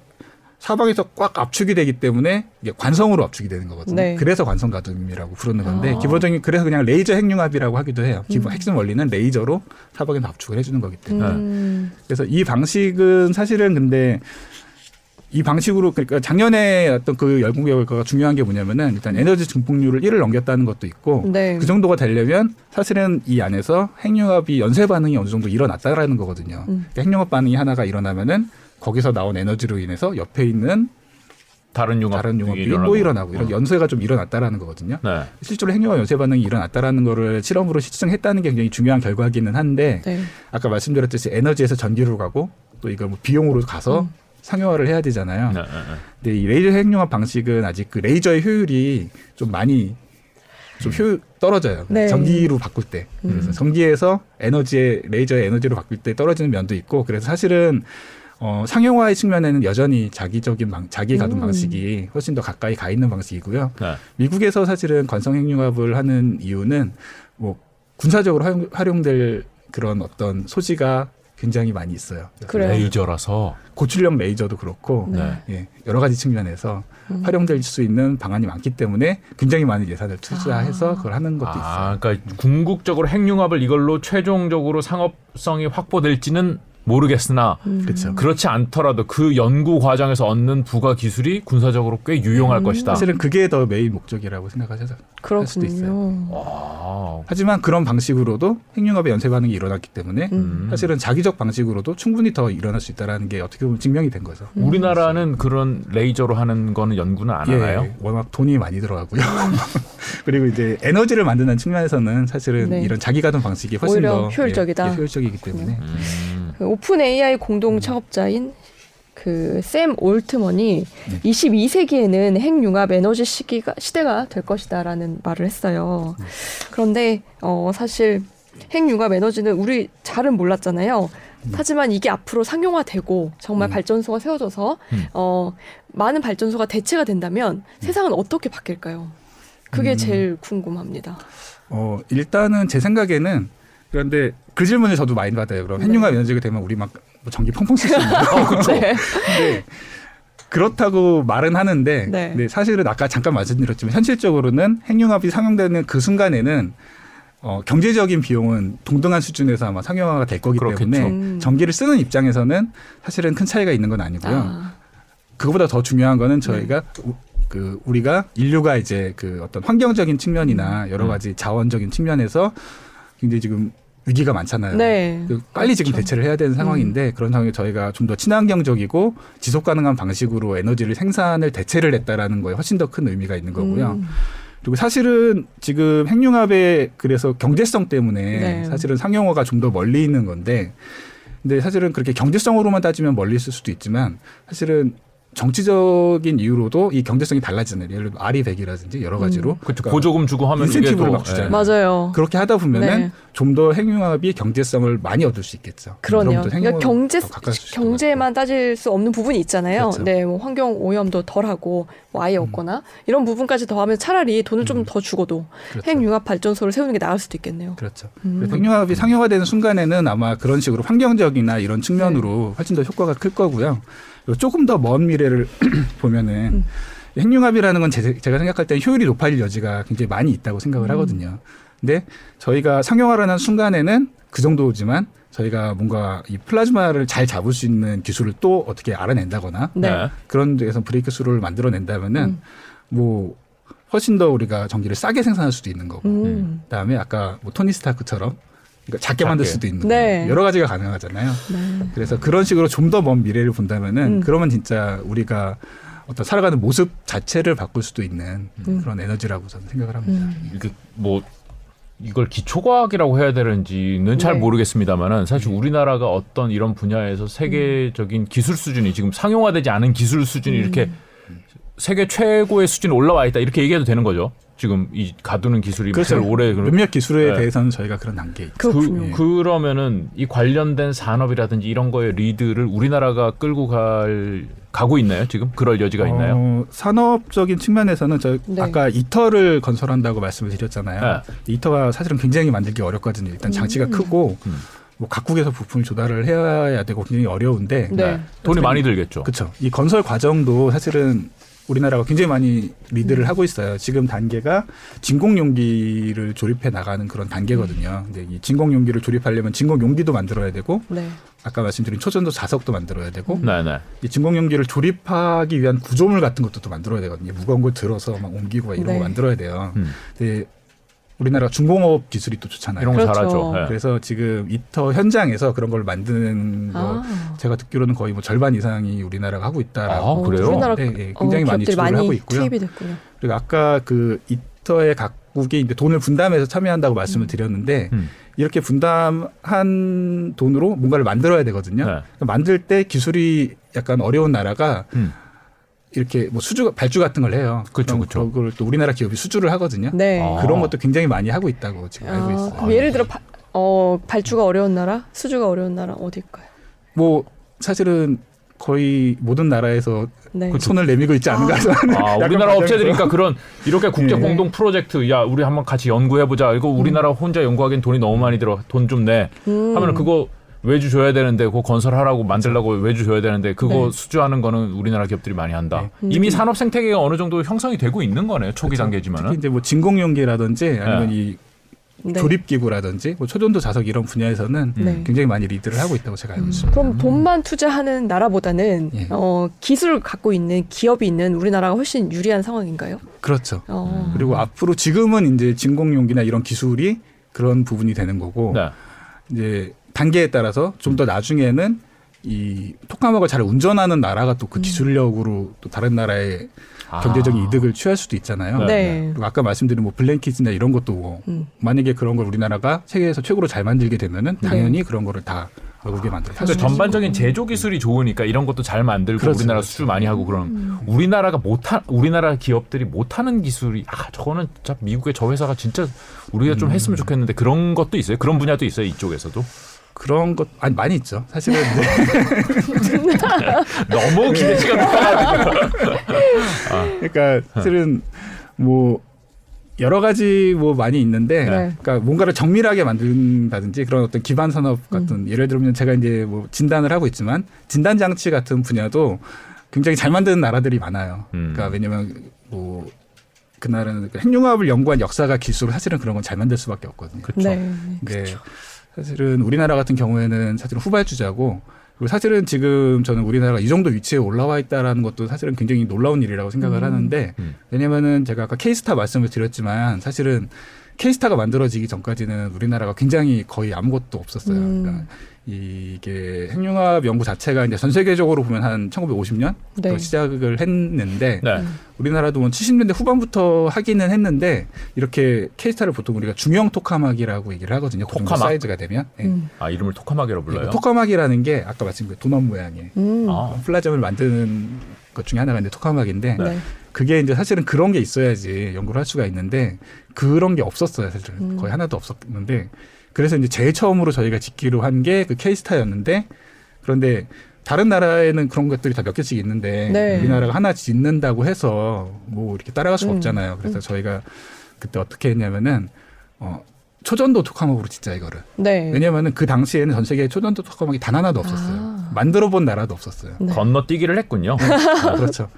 사방에서 꽉 압축이 되기 때문에 이게 관성으로 압축이 되는 거거든요. 네. 그래서 관성 가둠이라고 부르는 건데 아. 기본적인 그래서 그냥 레이저 핵융합이라고 하기도 해요. 기본 음. 핵심 원리는 레이저로 사방에서 압축을 해주는 거기 때문에. 음. 그래서 이 방식은 사실은 근데 이 방식으로 그러니까 작년에 어떤 그 열공개 결과가 중요한 게 뭐냐면은 일단 에너지 증폭률을 1을 넘겼다는 것도 있고 네. 그 정도가 되려면 사실은 이 안에서 핵융합이 연쇄 반응이 어느 정도 일어났다라는 거거든요. 음. 그러니까 핵융합 반응이 하나가 일어나면은 거기서 나온 에너지로 인해서 옆에 있는 다른 융합 다른 융합이 또 일어나고 이런 연쇄가 좀 일어났다라는 거거든요. 네. 실제로 핵융합 연쇄 반응이 일어났다라는 거를 실험으로 실증했다는 게 굉장히 중요한 결과기는 한데 네. 아까 말씀드렸듯이 에너지에서 전기로 가고 또 이걸 뭐 비용으로 가서 음. 상용화를 해야 되잖아요. 네, 네, 네. 근데 이 레이저 핵융합 방식은 아직 그 레이저의 효율이 좀 많이 좀 효율 떨어져요. 네. 전기로 바꿀 때. 그래서 음. 전기에서 에너지의 레이저의 에너지로 바꿀 때 떨어지는 면도 있고 그래서 사실은 어, 상용화의 측면에는 여전히 자기적인 방, 자기 가둠 음. 방식이 훨씬 더 가까이 가 있는 방식이고요. 네. 미국에서 사실은 관성 핵융합을 하는 이유는 뭐 군사적으로 활용, 활용될 그런 어떤 소지가 굉장히 많이 있어요. 그래요. 레이저라서 고출력 레이저도 그렇고 네. 예, 여러 가지 측면에서 음. 활용될 수 있는 방안이 많기 때문에 굉장히 많은 예산을 투자해서 아. 그걸 하는 것도 있어요. 아, 그러니까 궁극적으로 핵융합을 이걸로 최종적으로 상업성이 확보될지는 모르겠으나 음. 그렇지 않더라도 그 연구 과정에서 얻는 부가 기술이 군사적으로 꽤 유용할 음. 것이다. 사실은 그게 더 메인 목적이라고 생각하셔서 수도 그렇군요. 와. 하지만 그런 방식으로도 핵융합의 연쇄 반응이 일어났기 때문에 음. 사실은 자기적 방식으로도 충분히 더 일어날 수 있다라는 게 어떻게 보면 증명이 된 거죠. 음. 우리나라는 그런 레이저로 하는 거는 연구는 안 하나요? 예, 워낙 돈이 많이 들어가고요. 그리고 이제 에너지를 만드는 측면에서는 사실은 네. 이런 자기 가둠 방식이 훨씬 오히려 더 효율적이다. 예, 예, 효율적이기 때문에 음. 그 OpenAI 공동 창업자인 그 샘 올트먼이 네. 22세기에는 핵융합 에너지 시기가 시대가 될 것이다라는 말을 했어요. 네. 그런데 어 사실 핵융합 에너지는 우리 잘은 몰랐잖아요. 음. 하지만 이게 앞으로 상용화되고 정말 음. 발전소가 세워져서 음. 어 많은 발전소가 대체가 된다면 세상은 어떻게 바뀔까요? 그게 음. 제일 궁금합니다. 어 일단은 제 생각에는 그런데 그 질문을 저도 많이 받아요. 그럼 네. 핵융합 에너지가 되면 우리 막 뭐 전기 펑펑 쓸 수 있나요? 그렇죠. 네. 근데 그렇다고 말은 하는데 네. 근데 사실은 아까 잠깐 말씀드렸지만 현실적으로는 핵융합이 상용되는 그 순간에는 어, 경제적인 비용은 동등한 수준에서 아마 상용화가 될 거기 그렇겠죠. 때문에 음. 전기를 쓰는 입장에서는 사실은 큰 차이가 있는 건 아니고요. 아, 그거보다 더 중요한 거는 저희가 네. 우- 그 우리가 인류가 이제 그 어떤 환경적인 측면이나 여러 음. 가지 자원적인 측면에서 굉장히 지금 위기가 많잖아요. 네. 그 빨리 지금 그렇죠. 대처를 해야 되는 상황인데 그런 상황에 저희가 좀 더 친환경적이고 지속 가능한 방식으로 에너지를 생산을 대체를 했다라는 거에 훨씬 더 큰 의미가 있는 거고요. 음. 그리고 사실은 지금 핵융합의 그래서 경제성 때문에 네. 사실은 상용화가 좀 더 멀리 있는 건데 근데 사실은 그렇게 경제성으로만 따지면 멀리 있을 수도 있지만 사실은 정치적인 이유로도 이 경제성이 달라지는 예를 들어 아리 백이라든지 여러 가지로 그렇죠. 그러니까 보조금 주고 하면 인센티브를 또막 주잖아요. 예. 맞아요. 그렇게 하다 보면은 네. 좀더 핵융합이 경제성을 많이 얻을 수 있겠죠. 그러네요. 그러니까 경제 경제만 따질 수 없는 부분이 있잖아요. 그렇죠. 네, 뭐 환경 오염도 덜하고 뭐 아예 없거나 이런 부분까지 더하면 차라리 돈을 좀 음. 더 주고도 그렇죠. 핵융합 발전소를 세우는 게 나을 수도 있겠네요. 그렇죠. 음. 핵융합이 상용화되는 순간에는 아마 그런 식으로 환경적이나 이런 측면으로 훨씬 더 효과가 클 거고요. 조금 더 먼 미래를 보면은 음. 핵융합이라는 건 제, 가 생각할 때는 효율이 높아질 여지가 굉장히 많이 있다고 생각을 음. 하거든요. 근데 저희가 상용화라는 순간에는 그 정도지만 저희가 뭔가 이 플라즈마를 잘 잡을 수 있는 기술을 또 어떻게 알아낸다거나 네. 네. 그런 데서 브레이크 스루를 만들어낸다면은 음. 뭐 훨씬 더 우리가 전기를 싸게 생산할 수도 있는 거고 음. 그다음에 아까 뭐 토니 스타크처럼 그러니까 작게, 작게. 만들 수도 있는 네. 여러 가지가 가능하잖아요. 네. 그래서 그런 식으로 좀 더 먼 미래를 본다면은 음. 그러면 진짜 우리가 어떤 살아가는 모습 자체를 바꿀 수도 있는 음. 그런 에너지라고 저는 생각을 합니다. 음. 이게 뭐 이걸 기초과학이라고 해야 되는지는 잘 네. 모르겠습니다만은 사실 우리나라가 어떤 이런 분야에서 세계적인 기술 수준이 지금 상용화되지 않은 기술 수준이 음. 이렇게 세계 최고의 수준에 올라와 있다 이렇게 얘기해도 되는 거죠. 지금 이 가두는 기술이 그렇죠. 제일 오래 몇몇 기술에 네. 대해서는 저희가 그런. 그렇군요. 그, 그러면은 이 관련된 산업이라든지 이런 거에 리드를 우리나라가 끌고 갈 가고 있나요? 지금 그럴 여지가 있나요? 어, 산업적인 측면에서는 저 네. 아까 이터를 건설한다고 말씀을 드렸잖아요. 이터가 사실은 굉장히 만들기 어렵거든요. 일단 장치가 음. 크고 음. 뭐 각국에서 부품을 조달을 해야 되고 굉장히 어려운데 네. 돈이 많이 들겠죠. 그렇죠. 이 건설 과정도 사실은 우리나라가 굉장히 많이 리드를 음. 하고 있어요. 지금 단계가 진공 용기를 조립해 나가는 그런 단계거든요. 근데 이 진공 용기를 조립하려면 진공 용기도 만들어야 되고 네. 아까 말씀드린 초전도 자석도 만들어야 되고 음. 네네. 이 진공 용기를 조립하기 위한 구조물 같은 것도 또 만들어야 되거든요. 무거운 걸 들어서 막 옮기고 막 이런 네. 거 만들어야 돼요. 음. 근데 우리나라 중공업 기술이 또 좋잖아요. 이런 거 그렇죠. 잘하죠. 예. 그래서 지금 이터 현장에서 그런 걸 만드는 거 아. 제가 듣기로는 거의 뭐 절반 이상이 우리나라가 하고 있다라고 아, 그래요? 어, 우리나라 네, 네, 굉장히 어, 많이 기업들이 주를 하고 있고요. 투입이 됐군요. 그리고 아까 그 이터의 각국이 이제 돈을 분담해서 참여한다고 말씀을 드렸는데 음. 이렇게 분담한 돈으로 뭔가를 만들어야 되거든요. 네. 그러니까 만들 때 기술이 약간 어려운 나라가 음. 이렇게 뭐 수주 발주 같은 걸 해요. 그럼 그쵸. 그걸 또 우리나라 기업이 수주를 하거든요. 네. 아. 그런 것도 굉장히 많이 하고 있다고 지금 알고 아, 있어요. 그럼 예를 들어 바, 어, 발주가 어려운 나라, 수주가 어려운 나라 어딜까요? 뭐 사실은 거의 모든 나라에서 네. 손을 내밀고 있지 않은가 해서 아, 약간 우리나라. 업체들이니까 그런 이렇게 국제 네. 공동 프로젝트 야 우리 한번 같이 연구해 보자. 이거 우리나라 혼자 연구하기엔 돈이 너무 많이 들어. 돈 좀 내. 음. 하면은 그거 외주 줘야 되는데 그거 건설하라고 만들라고 외주 줘야 되는데 그거 네. 수주하는 거는 우리나라 기업들이 많이 한다. 네. 이미 산업 생태계가 어느 정도 형성이 되고 있는 거네요. 초기 그렇죠. 단계지만은. 특히 이제 뭐 진공용기라든지 아니면 네. 이 네. 조립 기구라든지 뭐 초전도 자석 이런 분야에서는 음. 네. 굉장히 많이 리드를 하고 있다고 제가 알고 음, 있습니다. 그럼 돈만 투자하는 나라보다는 예. 어, 기술을 갖고 있는 기업이 있는 우리나라가 훨씬 유리한 상황인가요? 그렇죠. 어. 그리고 앞으로 지금은 이제 진공용기나 이런 기술이 그런 부분이 되는 거고 네. 이제 단계에 따라서 좀 더 나중에는 이 토카막을 잘 운전하는 나라가 또 음. 그 기술력으로 또 다른 나라의 아. 경제적인 이득을 취할 수도 있잖아요. 네. 네. 그리고 아까 말씀드린 뭐 블랭킷이나 이런 것도 뭐 음. 만약에 그런 걸 우리나라가 세계에서 최고로 잘 만들게 되면은 네. 당연히 그런 거를 다 외국에 만들어. 근데 전반적인 제조 기술이 좋으니까 이런 것도 잘 만들고 그렇죠, 우리나라 그렇죠. 수주 많이 하고 그런 음. 우리나라가 못한 우리나라 기업들이 못하는 기술이 아 저거는 진짜 미국의 저 회사가 진짜 우리가 좀 음. 했으면 좋겠는데 그런 것도 있어요. 그런 분야도 있어요 이쪽에서도. 그런 것 아니 많이 있죠. 사실은 이제 너무 기대치가 높아가지고. 그러니까 사실은 뭐 여러 가지 뭐 많이 있는데 네. 그러니까 뭔가를 정밀하게 만든다든지 그런 어떤 기반 산업 같은 예를 들면 제가 이제 뭐 진단을 하고 있지만 진단 장치 같은 분야도 굉장히 잘 만드는 나라들이 많아요. 음. 그러니까 왜냐면 뭐 그날은 그 핵융합을 연구한 역사가 길수록 사실은 그런 건 잘 만들 수밖에 없거든요. 그렇죠. 네. 네. 사실은 우리나라 같은 경우에는 사실은 후발주자고 그리고 사실은 지금 저는 우리나라가 이 정도 위치에 올라와 있다라는 것도 사실은 굉장히 놀라운 일이라고 생각을 음. 하는데 음. 왜냐면은 제가 아까 케이스타 말씀을 드렸지만 사실은 케이스타가 만들어지기 전까지는 우리나라가 굉장히 거의 아무것도 없었어요. 음. 그러니까 이게 핵융합 연구 자체가 이제 전 세계적으로 보면 한 1950년 네. 시작을 했는데 네. 음. 우리나라도 뭐 70년대 후반부터 하기는 했는데 이렇게 케이스타를 보통 우리가 중형 토카막이라고 얘기를 하거든요. 그 정도 토카막? 사이즈가 되면. 예. 음. 아 이름을 토카마게로 불러요. 토카막이라는 게 아까 말씀드린 그 도넛 모양의 음. 아. 플라점을 만드는 것 중에 하나가 이제 토카막인데 네. 그게 이제 사실은 그런 게 있어야지 연구를 할 수가 있는데 그런 게 없었어요 사실은 음. 거의 하나도 없었는데 그래서 이제 제일 처음으로 저희가 짓기로 한 게 그 케이스타였는데 그런데 다른 나라에는 그런 것들이 다 몇 개씩 있는데 네. 우리나라가 하나 짓는다고 해서 뭐 이렇게 따라갈 수가 음. 없잖아요. 그래서 음. 저희가 그때 어떻게 했냐면은 어 초전도 토카막으로 짓자 이거를. 네. 왜냐면은 그 당시에는 전 세계에 초전도 토카막이 단 하나도 없었어요. 아. 만들어 본 나라도 없었어요. 네. 건너뛰기를 했군요. 아, 그렇죠.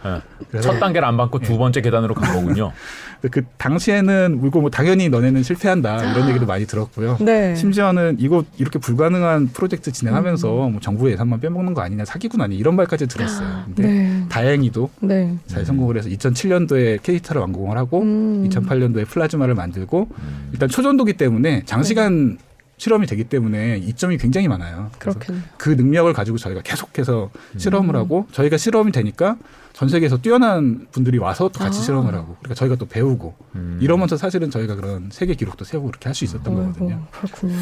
네. 첫 단계를 안 받고 두 번째 계단으로 간 거군요. 그 당시에는 이거 뭐 당연히 너네는 실패한다 이런 얘기도 많이 들었고요. 네. 심지어는 이거 이렇게 불가능한 프로젝트 진행하면서 음. 뭐 정부의 예산만 빼먹는 거 아니냐 사기꾼 아니 이런 말까지 들었어요. 근데 네. 다행히도 네. 잘 성공을 해서 2007년도에 케이스타를 완공을 하고 음. 2008년도에 플라즈마를 만들고 음. 일단 초전도기 때문에 장시간 실험이 되기 때문에 이점이 굉장히 많아요. 그렇겠네요. 그 능력을 가지고 저희가 계속해서 음. 실험을 하고 저희가 실험이 되니까 전 세계에서 뛰어난 분들이 와서 또 같이 아. 실험을 하고 그러니까 저희가 또 배우고 음. 이러면서 사실은 저희가 그런 세계 기록도 세우고 그렇게 할 수 있었던 거거든요. 어, 그렇군요.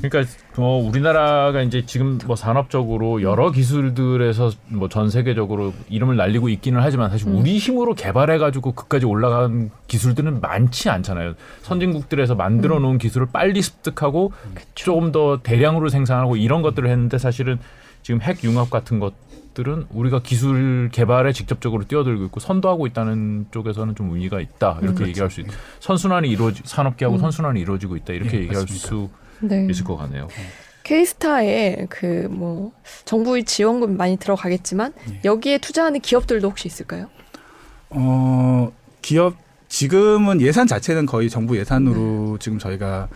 그러니까 어, 우리나라가 이제 지금 뭐 산업적으로 여러 기술들에서 뭐 전 세계적으로 이름을 날리고 있기는 하지만 사실 음. 우리 힘으로 개발해 가지고 그까지 올라간 기술들은 많지 않잖아요. 선진국들에서 만들어 놓은 기술을 빨리 습득하고 조금 더 대량으로 생산하고 이런 것들을 했는데 사실은 지금 핵 융합 같은 것 들은 우리가 기술 개발에 직접적으로 뛰어들고 있고 선도하고 있다는 쪽에서는 좀 의미가 있다 이렇게 그렇죠. 얘기할 수 있. 선순환이 이루어지 산업계하고 음. 선순환이 이루어지고 있다 이렇게 예, 얘기할 맞습니다. 수 네. 있을 것 같네요. K스타에 그 뭐 정부의 지원금 많이 들어가겠지만 예. 여기에 투자하는 기업들도 혹시 있을까요? 어, 기업 지금은 예산 자체는 거의 정부 네. 예산으로 지금 저희가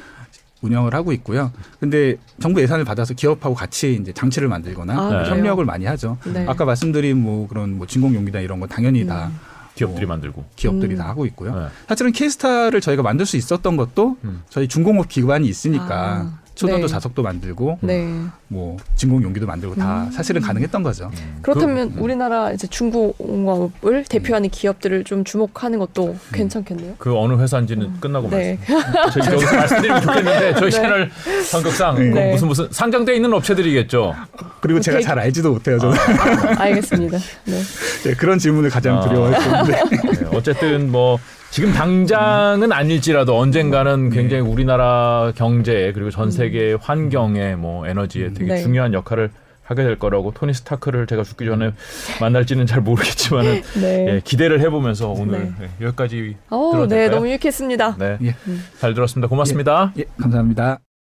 운영을 하고 있고요. 근데 정부 예산을 받아서 기업하고 같이 이제 장치를 만들거나 아? 협력을 많이 하죠. 네. 아까 말씀드린 뭐 그런 뭐 진공용기나 이런 거 당연히 다 음. 기업들이 뭐 만들고. 기업들이 음. 다 하고 있고요. 네. 사실은 K스타를 저희가 만들 수 있었던 것도 음. 저희 중공업 기관이 있으니까 아, 초전도 네. 자석도 만들고 네. 뭐 진공 용기도 만들고 다 음. 사실은 가능했던 거죠. 그렇다면 그, 음. 우리나라 이제 중공업을 대표하는 기업들을 좀 주목하는 것도 음. 괜찮겠네요. 그 어느 회사인지는 끝나고 네. 말씀. 저희 여기서 말씀드리면 좋겠는데 저희 네. 채널 성격상 네. 그 무슨 무슨 상장돼 있는 업체들이겠죠. 그리고 제가 되게- 잘 알지도 못해요. 저는 알겠습니다. 네. 네, 그런 질문을 가장 아. 두려워했었는데 네, 어쨌든 뭐 지금 당장은 아닐지라도 언젠가는 굉장히 우리나라 경제에 그리고 전 세계 환경에 뭐 에너지에 되게 네. 중요한 역할을 하게 될 거라고 토니 스타크를 제가 죽기 전에 만날지는 잘 모르겠지만은 네. 예, 기대를 해보면서 오늘 네. 예, 여기까지 어, 들어도 네, 될까요? 너무 유익했습니다. 네, 예. 잘 들었습니다. 고맙습니다. 예, 감사합니다.